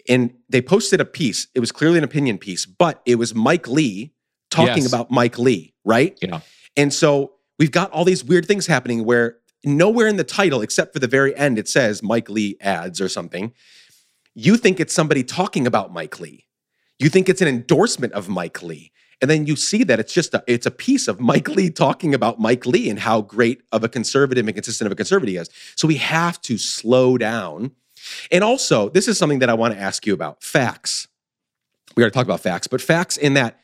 and they posted a piece. It was clearly an opinion piece, but it was Mike Lee talking Yes. about Mike Lee, right? Yeah. And so we've got all these weird things happening where nowhere in the title, except for the very end, it says Mike Lee ads or something. You think it's somebody talking about Mike Lee. You think it's an endorsement of Mike Lee. And then you see that it's just a it's a piece of Mike Lee talking about Mike Lee and how great of a conservative and consistent of a conservative he is. So we have to slow down. And also, this is something that I want to ask you about facts. We already talked about facts, but facts in that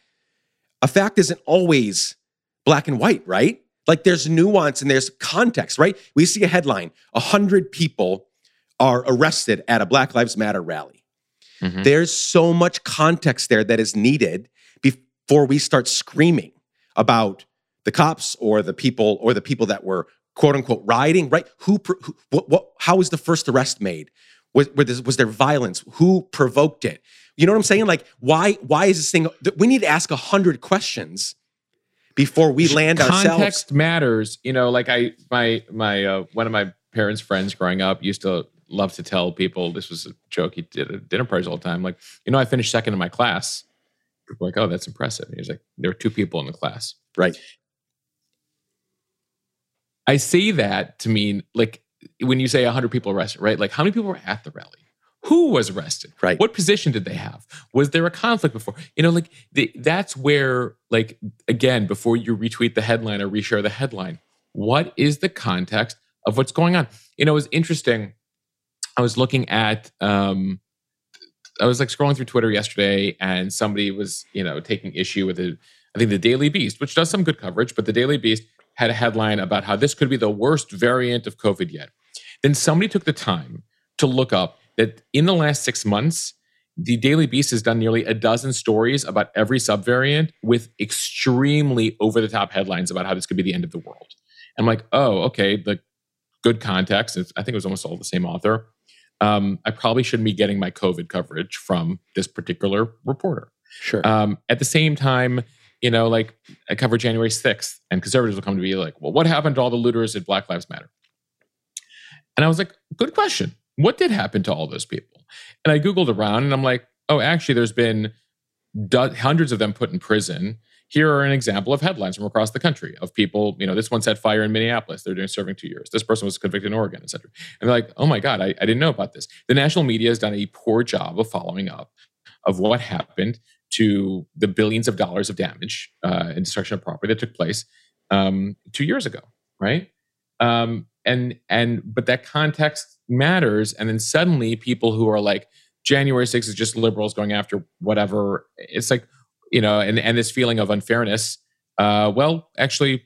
a fact isn't always black and white, right? Like there's nuance and there's context, right? We see a headline: a hundred people are arrested at a Black Lives Matter rally. Mhm. There's so much context there that is needed before we start screaming about the cops or the people or the people that were quote unquote rioting, right? Who, who what, what, how was the first arrest made? Was, was there violence? Who provoked it? You know what I'm saying? Like, why, why is this thing? We need to ask a hundred questions before we land context ourselves. Context matters. You know like i my my uh, one of my parents friends growing up used to love to tell people this was a joke he did at dinner parties all the time like you know i finished second in my class. People like oh that's impressive. And he's like there were two people in the class. Right. i say that to mean like when you say 100 people arrested right like how many people were at the rally who was arrested? Right. what position did they have? Was there a conflict before? You know like the, that's where like again before you retweet the headline or reshare the headline what is the context of what's going on? You know it was interesting. I was looking at um i was like scrolling through twitter yesterday and somebody was you know taking issue with it i think the daily beast which does some good coverage but the daily beast had a headline about how this could be the worst variant of covid yet. Then somebody took the time to look up that in the last six months the Daily Beast has done nearly a dozen stories about every subvariant with extremely over the top headlines about how this could be the end of the world. I'm like, oh, okay, the good context. I think it was almost all the same author. Um, I probably shouldn't be getting my COVID coverage from this particular reporter. Sure. Um, at the same time, you know, like I covered January 6th, and conservatives will come to be like, well, what happened to all the looters at Black Lives Matter? And I was like, good question. What did happen to all those people? And I Googled around and I'm like, oh, actually, there's been do- hundreds of them put in prison. Here are an example of headlines from across the country of people, you know, this one set fire in Minneapolis. They're doing serving two years. This person was convicted in Oregon, et cetera. And they're like, oh my God, I, I didn't know about this. The national media has done a poor job of following up of what happened to the billions of dollars of damage uh, and destruction of property that took place um, two years ago, right? Um, and and but that context matters. And then suddenly, people who are like January 6th is just liberals going after whatever. It's like you know, and and this feeling of unfairness. Uh, well, actually,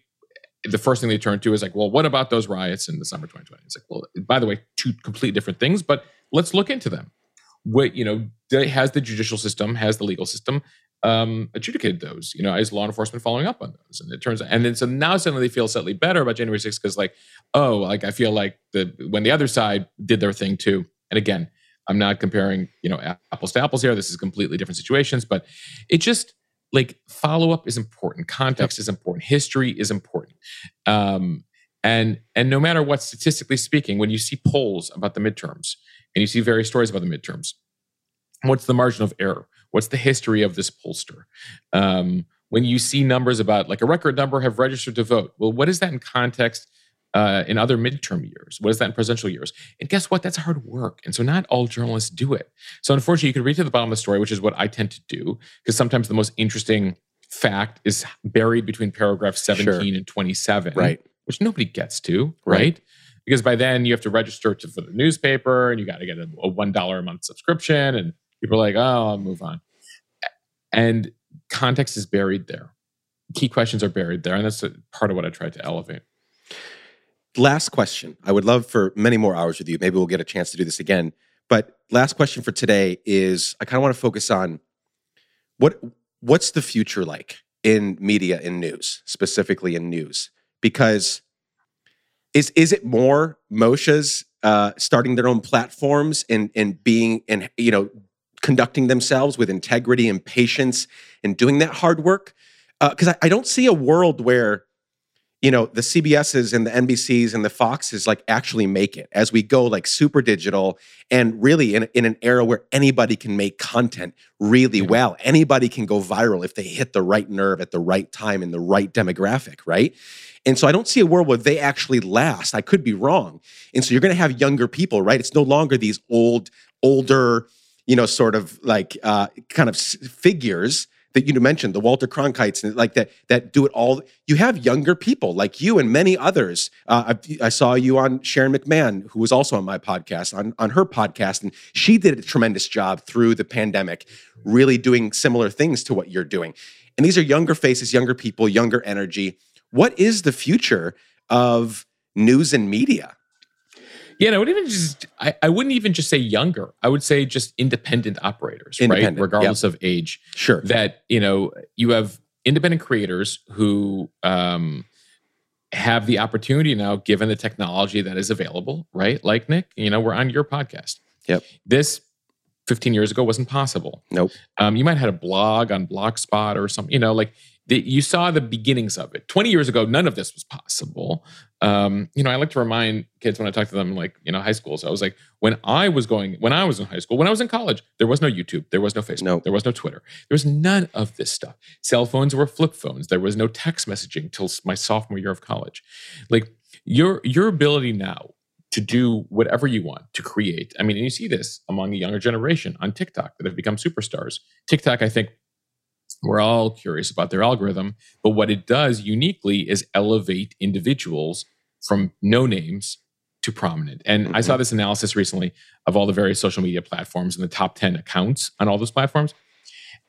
the first thing they turn to is like, well, what about those riots in the summer 2020? It's like, well, by the way, two completely different things, but let's look into them. What you know, has the judicial system, has the legal system um, adjudicated those? You know, is law enforcement following up on those? And it turns out, and then so now suddenly they feel slightly better about January 6th because, like, oh, like I feel like the when the other side did their thing too. And again, I'm not comparing, you know, apples to apples here. This is completely different situations, but it just like follow up is important, context is important, history is important, um, and and no matter what, statistically speaking, when you see polls about the midterms and you see various stories about the midterms, what's the margin of error? What's the history of this pollster? Um, when you see numbers about like a record number have registered to vote, well, what is that in context? Uh, in other midterm years, what is that in presidential years? And guess what? That's hard work, and so not all journalists do it. So unfortunately, you could read to the bottom of the story, which is what I tend to do, because sometimes the most interesting fact is buried between paragraph 17 Sure. and 27 right. which nobody gets to, Right. right? Because by then you have to register to, for the newspaper and you got to get a, a $1 a month subscription. And people are like, oh, I'll move on. And context is buried there. Key questions are buried there. And that's part of what I tried to elevate. Last question. I would love for many more hours with you. Maybe we'll get a chance to do this again. But last question for today is I kind of want to focus on what what's the future like in media in news, specifically in news? Because is is it more Mosheh's uh, starting their own platforms and and being and you know conducting themselves with integrity and patience and doing that hard work? Uh, because I, I don't see a world where you know the cbs's and the nbcs and the foxes like actually make it as we go like super digital and really in, in an era where anybody can make content really Yeah. well. Anybody can go viral if they hit the right nerve at the right time in the right demographic right? And so i don't see a world where they actually last. I could be wrong. And so you're going to have younger people right? It's no longer these old older you know sort of like uh, kind of figures that you mentioned, the Walter Cronkites, and like that, that do it all. You have younger people like you and many others. Uh, I, I saw you on Sharon McMahon, who was also on my podcast, on, on her podcast, and she did a tremendous job through the pandemic, really doing similar things to what you're doing. And these are younger faces, younger people, younger energy. What is the future of news and media? Yeah, and I would even just I, I wouldn't even just say younger. I would say just independent operators, Independent, right? Regardless of age. Sure. That, you know, you have independent creators who um have the opportunity now, given the technology that is available, right? Like Nick, you know, we're on your podcast. Yep. This 15 years ago wasn't possible. Nope. Um, you might have had a blog on Blogspot or something, you know, like the, you saw the beginnings of it. 20 years ago, none of this was possible. Um, you know, I like to remind kids when I talk to them, like, you know, high school. So I was like, when I was going, when I was in high school, when I was in college, there was no YouTube, there was no Facebook, Nope. there was no Twitter, there was none of this stuff. Cell phones were flip phones. There was no text messaging till my sophomore year of college. Like your your ability now to do whatever you want to create. I mean, and you see this among the younger generation on TikTok that have become superstars. TikTok, I think, we're all curious about their algorithm, but what it does uniquely is elevate individuals from no names to prominent. And I saw this analysis recently of all the various social media platforms and the top 10 accounts on all those platforms.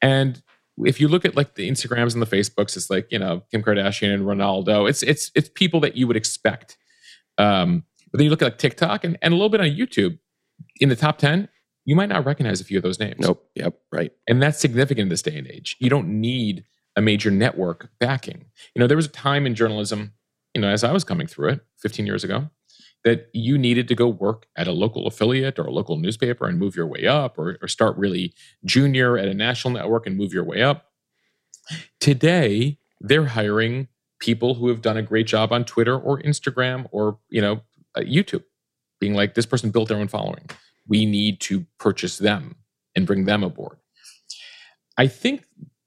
And if you look at like the Instagrams and the Facebooks, it's like, you know, Kim Kardashian and Ronaldo. It's it's it's people that you would expect. Um, but then you look at like TikTok and, and a little bit on YouTube, in the top 10, you might not recognize a few of those names. Nope. Yep. Right. And that's significant in this day and age. You don't need a major network backing. You know, there was a time in journalism, you know, as I was coming through it 15 years ago, that you needed to go work at a local affiliate or a local newspaper and move your way up, or, or start really junior at a national network and move your way up. Today, they're hiring people who have done a great job on Twitter or Instagram or, you know, uh, YouTube, being like, this person built their own following. We need to purchase them and bring them aboard. I think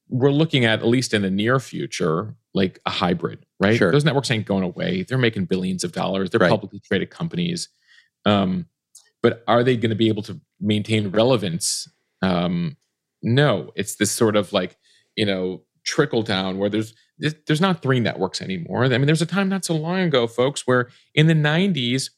we're looking at, at least in the near future, like a hybrid, right? Sure. Those networks ain't going away. They're making billions of dollars. They're Right. publicly traded companies. Um, but are they going to be able to maintain relevance? Um, no, it's this sort of like, you know, trickle down where there's there's there's not three networks anymore. I mean, there's a time not so long ago, folks, where in the 90s,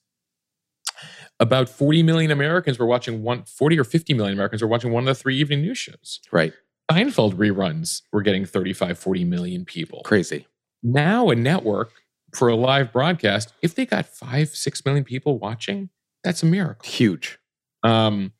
about 40 million Americans were watching one, 40 or 50 million Americans were watching one of the three evening news shows. Right. Seinfeld reruns were getting 35, 40 million people. Crazy. Now, a network for a live broadcast, if they got five, six million people watching, that's a miracle. Huge. Um,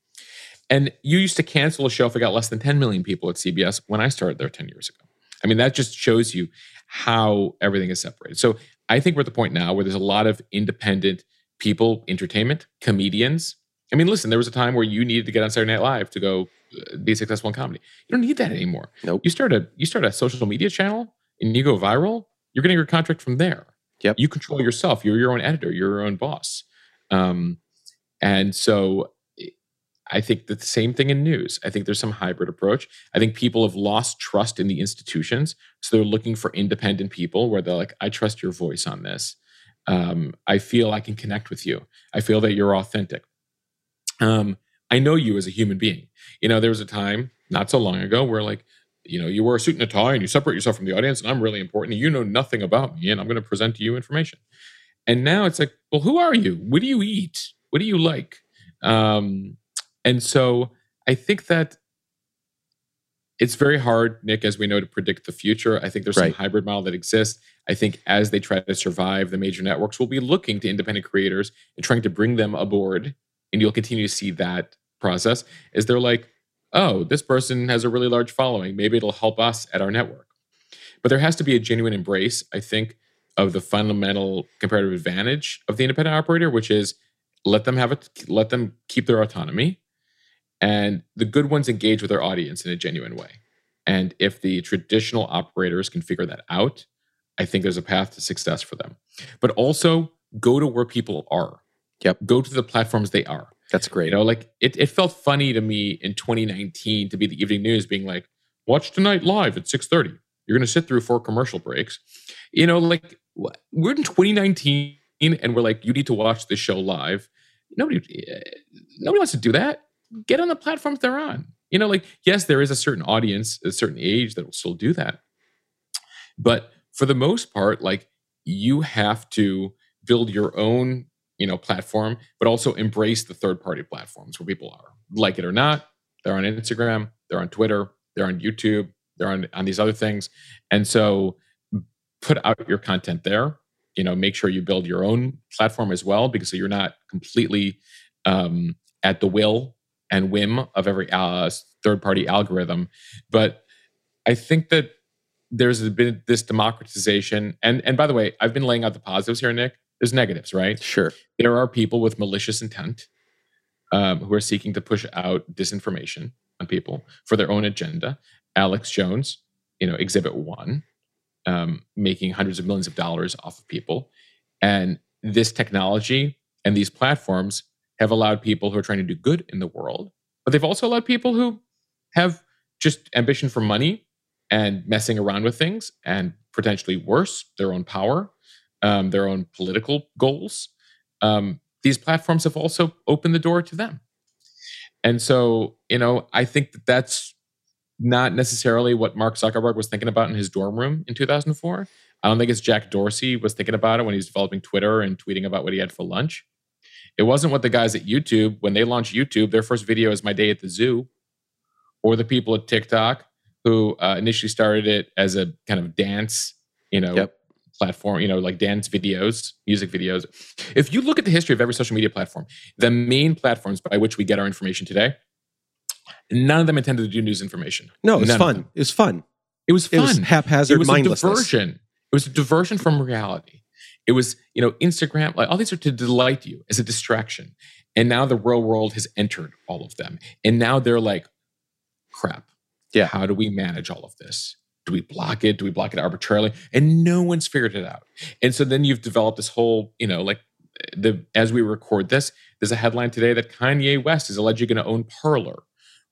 and you used to cancel a show if it got less than 10 million people at CBS when I started there 10 years ago. I mean, that just shows you how everything is separated. So I think we're at the point now where there's a lot of independent people, entertainment, comedians. I mean, listen, there was a time where you needed to get on Saturday Night Live to go uh, be successful in comedy. You don't need that anymore. Nope. You start a you start a social media channel and you go viral, you're getting your contract from there. Yep. You control yourself. You're your own editor. You're your own boss. Um, and so I think that the same thing in news. I think there's some hybrid approach. I think people have lost trust in the institutions. So they're looking for independent people where they're like, I trust your voice on this. Um, I feel I can connect with you. I feel that you're authentic. Um, I know you as a human being. You know, there was a time not so long ago where like, you know, you wear a suit and a tie and you separate yourself from the audience, and I'm really important. And you know nothing about me, and I'm going to present to you information. And now it's like, well, who are you? What do you eat? What do you like? Um, and so I think that it's very hard, Nick, as we know, to predict the future. I think there's Right. some hybrid model that exists. I think as they try to survive, the major networks will be looking to independent creators and trying to bring them aboard. And you'll continue to see that process Is they're like, oh, this person has a really large following. Maybe it'll help us at our network. But there has to be a genuine embrace, I think, of the fundamental comparative advantage of the independent operator, which is let them have it, let them keep their autonomy, and the good ones engage with their audience in a genuine way. And if the traditional operators can figure that out, I think there's a path to success for them. But also go to where people are. Yep. Go to the platforms they are. That's great. You know, like it, it felt funny to me in 2019 to be the evening news being like, watch tonight live at 6:30. You're going to sit through four commercial breaks. You know, like we're in 2019 and we're like, you need to watch this show live. Nobody, eh, nobody wants to do that. Get on the platforms they're on. You know, like yes, there is a certain audience, a certain age that will still do that, but for the most part, like you have to build your own you know platform but also embrace the third party platforms where people are. Like it or not they're on instagram they're on twitter they're on youtube they're on on these other things. And so put out your content there. You know make sure you build your own platform as well because so you're not completely um, at the will and whim of every uh, third party algorithm but i think that there's been this democratization and and by the way i've been laying out the positives here nick there's negatives, right? Sure. There are people with malicious intent um, who are seeking to push out disinformation on people for their own agenda. Alex Jones, you know, Exhibit One, um, making hundreds of millions of dollars off of people, and this technology and these platforms have allowed people who are trying to do good in the world, but they've also allowed people who have just ambition for money and messing around with things and potentially worse, their own power um, their own political goals, um, these platforms have also opened the door to them. And so, you know, I think that that's not necessarily what Mark Zuckerberg was thinking about in his dorm room in 2004. I don't think it's Jack Dorsey was thinking about it when he was developing Twitter and tweeting about what he had for lunch. It wasn't what the guys at YouTube, when they launched YouTube, their first video is my day at the zoo, or the people at TikTok who uh, initially started it as a kind of dance, you know, yep platform, you know, like dance videos, music videos. If you look at the history of every social media platform, the main platforms by which we get our information today, none of them intended to do news information. No, it's fun. It was fun. It was fun. It was haphazard, it was mindlessness. A diversion. It was a diversion from reality. It was, you know, Instagram, like all these are to delight you as a distraction. And now the real world has entered all of them. And now they're like, crap. Yeah. How do we manage all of this? Do we block it? Do we block it arbitrarily? And no one's figured it out. And so then you've developed this whole, you know, like the as we record this, there's a headline today that Kanye West is allegedly going to own Parler,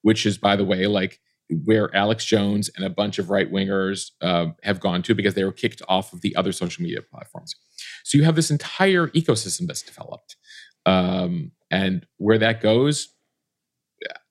which is, by the way, like where Alex Jones and a bunch of right wingers uh, have gone to because they were kicked off of the other social media platforms. So you have this entire ecosystem that's developed, um, and where that goes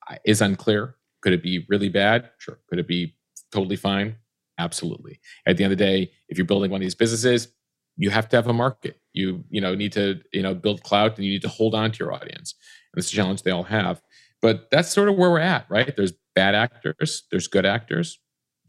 uh, is unclear. Could it be really bad? Sure. Could it be totally fine? Absolutely. At the end of the day, if you're building one of these businesses, you have to have a market. You you know need to you know build clout and you need to hold on to your audience. And it's a challenge they all have. But that's sort of where we're at, right? There's bad actors, there's good actors.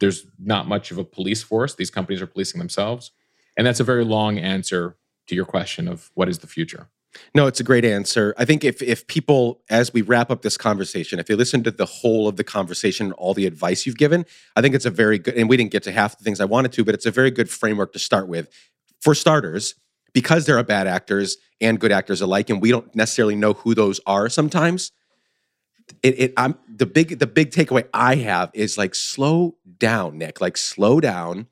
There's not much of a police force. These companies are policing themselves. And that's a very long answer to your question of what is the future. No, it's a great answer. I think if if people, as we wrap up this conversation, if they listen to the whole of the conversation, and all the advice you've given, I think it's a very good. And we didn't get to half the things I wanted to, but it's a very good framework to start with. For starters, because there are bad actors and good actors alike, and we don't necessarily know who those are sometimes. It, it I'm the big the big takeaway I have is like slow down, Nick. Like slow down.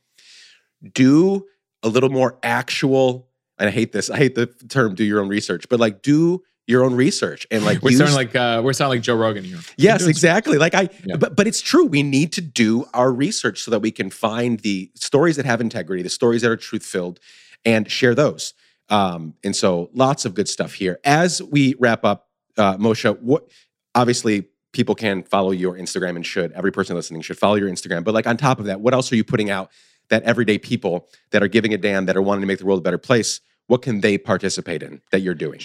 Do a little more actual and I hate this. I hate the term "do your own research," but like do your own research and like we're use, sounding like uh, we're sounding like Joe Rogan here. Yes, exactly. Like I, yeah. but but it's true. We need to do our research so that we can find the stories that have integrity, the stories that are truth filled, and share those. Um, and so, lots of good stuff here. As we wrap up, uh, Mosheh, what obviously people can follow your Instagram and should every person listening should follow your Instagram. But like on top of that, what else are you putting out that everyday people that are giving a damn, that are wanting to make the world a better place, what can they participate in that you're doing?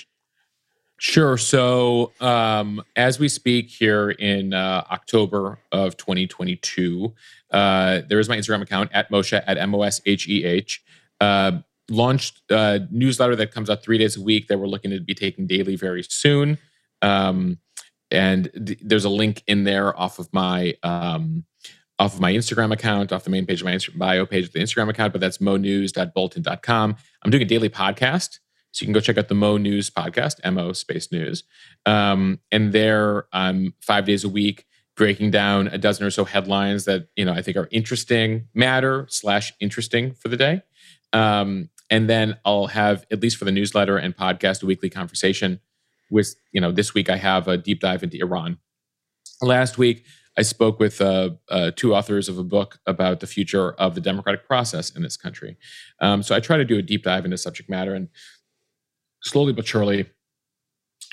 Sure. So, um, as we speak here in uh, October of 2022, uh, there is my Instagram account at Mosheh at M O S H E H. Uh, launched a newsletter that comes out three days a week that we're looking to be taking daily very soon. Um, and th- there's a link in there off of my um, off of my Instagram account, off the main page of my bio page of the Instagram account, but that's monews.bulletin.com. I'm doing a daily podcast. So you can go check out the Mo News podcast, MO space news. Um, and there I'm five days a week breaking down a dozen or so headlines that you know I think are interesting, matter slash interesting for the day. Um, and then I'll have at least for the newsletter and podcast a weekly conversation with you know this week I have a deep dive into Iran. Last week I spoke with uh, uh, two authors of a book about the future of the democratic process in this country. Um, so I try to do a deep dive into subject matter and slowly but surely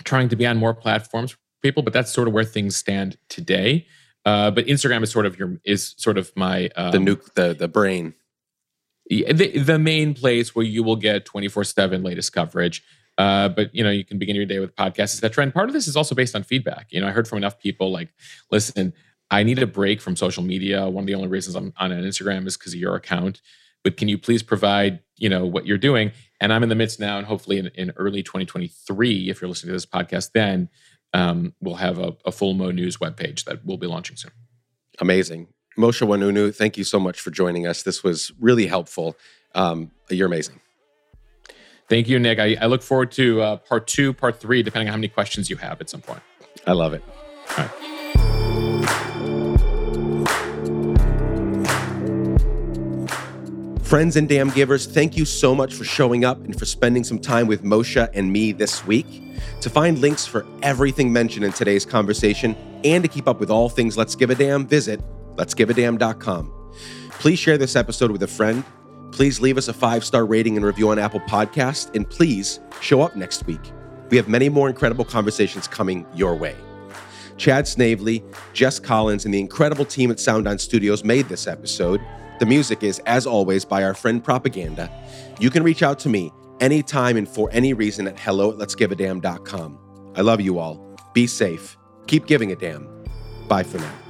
trying to be on more platforms for people. But that's sort of where things stand today. Uh, but Instagram is sort of your is sort of my um, the nuke the the brain. The, the main place where you will get 24 7 latest coverage uh, but you know, you can begin your day with podcasts, etc. And part of this is also based on feedback. You know, I heard from enough people like, listen, I need a break from social media. One of the only reasons I'm on an Instagram is because of your account. But can you please provide, you know, what you're doing? And I'm in the midst now, and hopefully in, in early 2023, if you're listening to this podcast, then um, we'll have a, a full Mo News webpage that we'll be launching soon. Amazing. Mosheh Oinounou, thank you so much for joining us. This was really helpful. Um, you're amazing. Thank you, Nick. I, I look forward to uh, part two, part three, depending on how many questions you have at some point. I love it. All right. Friends and damn givers, thank you so much for showing up and for spending some time with Mosheh and me this week. To find links for everything mentioned in today's conversation and to keep up with all things Let's Give a Damn, visit letsgiveadamn.com. Please share this episode with a friend Please leave us a five star rating and review on Apple Podcast, and please show up next week. We have many more incredible conversations coming your way. Chad Snavely, Jess Collins, and the incredible team at Sound On Studios made this episode. The music is, as always, by our friend Propaganda. You can reach out to me anytime and for any reason at hello at letsgiveadamn.com. I love you all. Be safe. Keep giving a damn. Bye for now.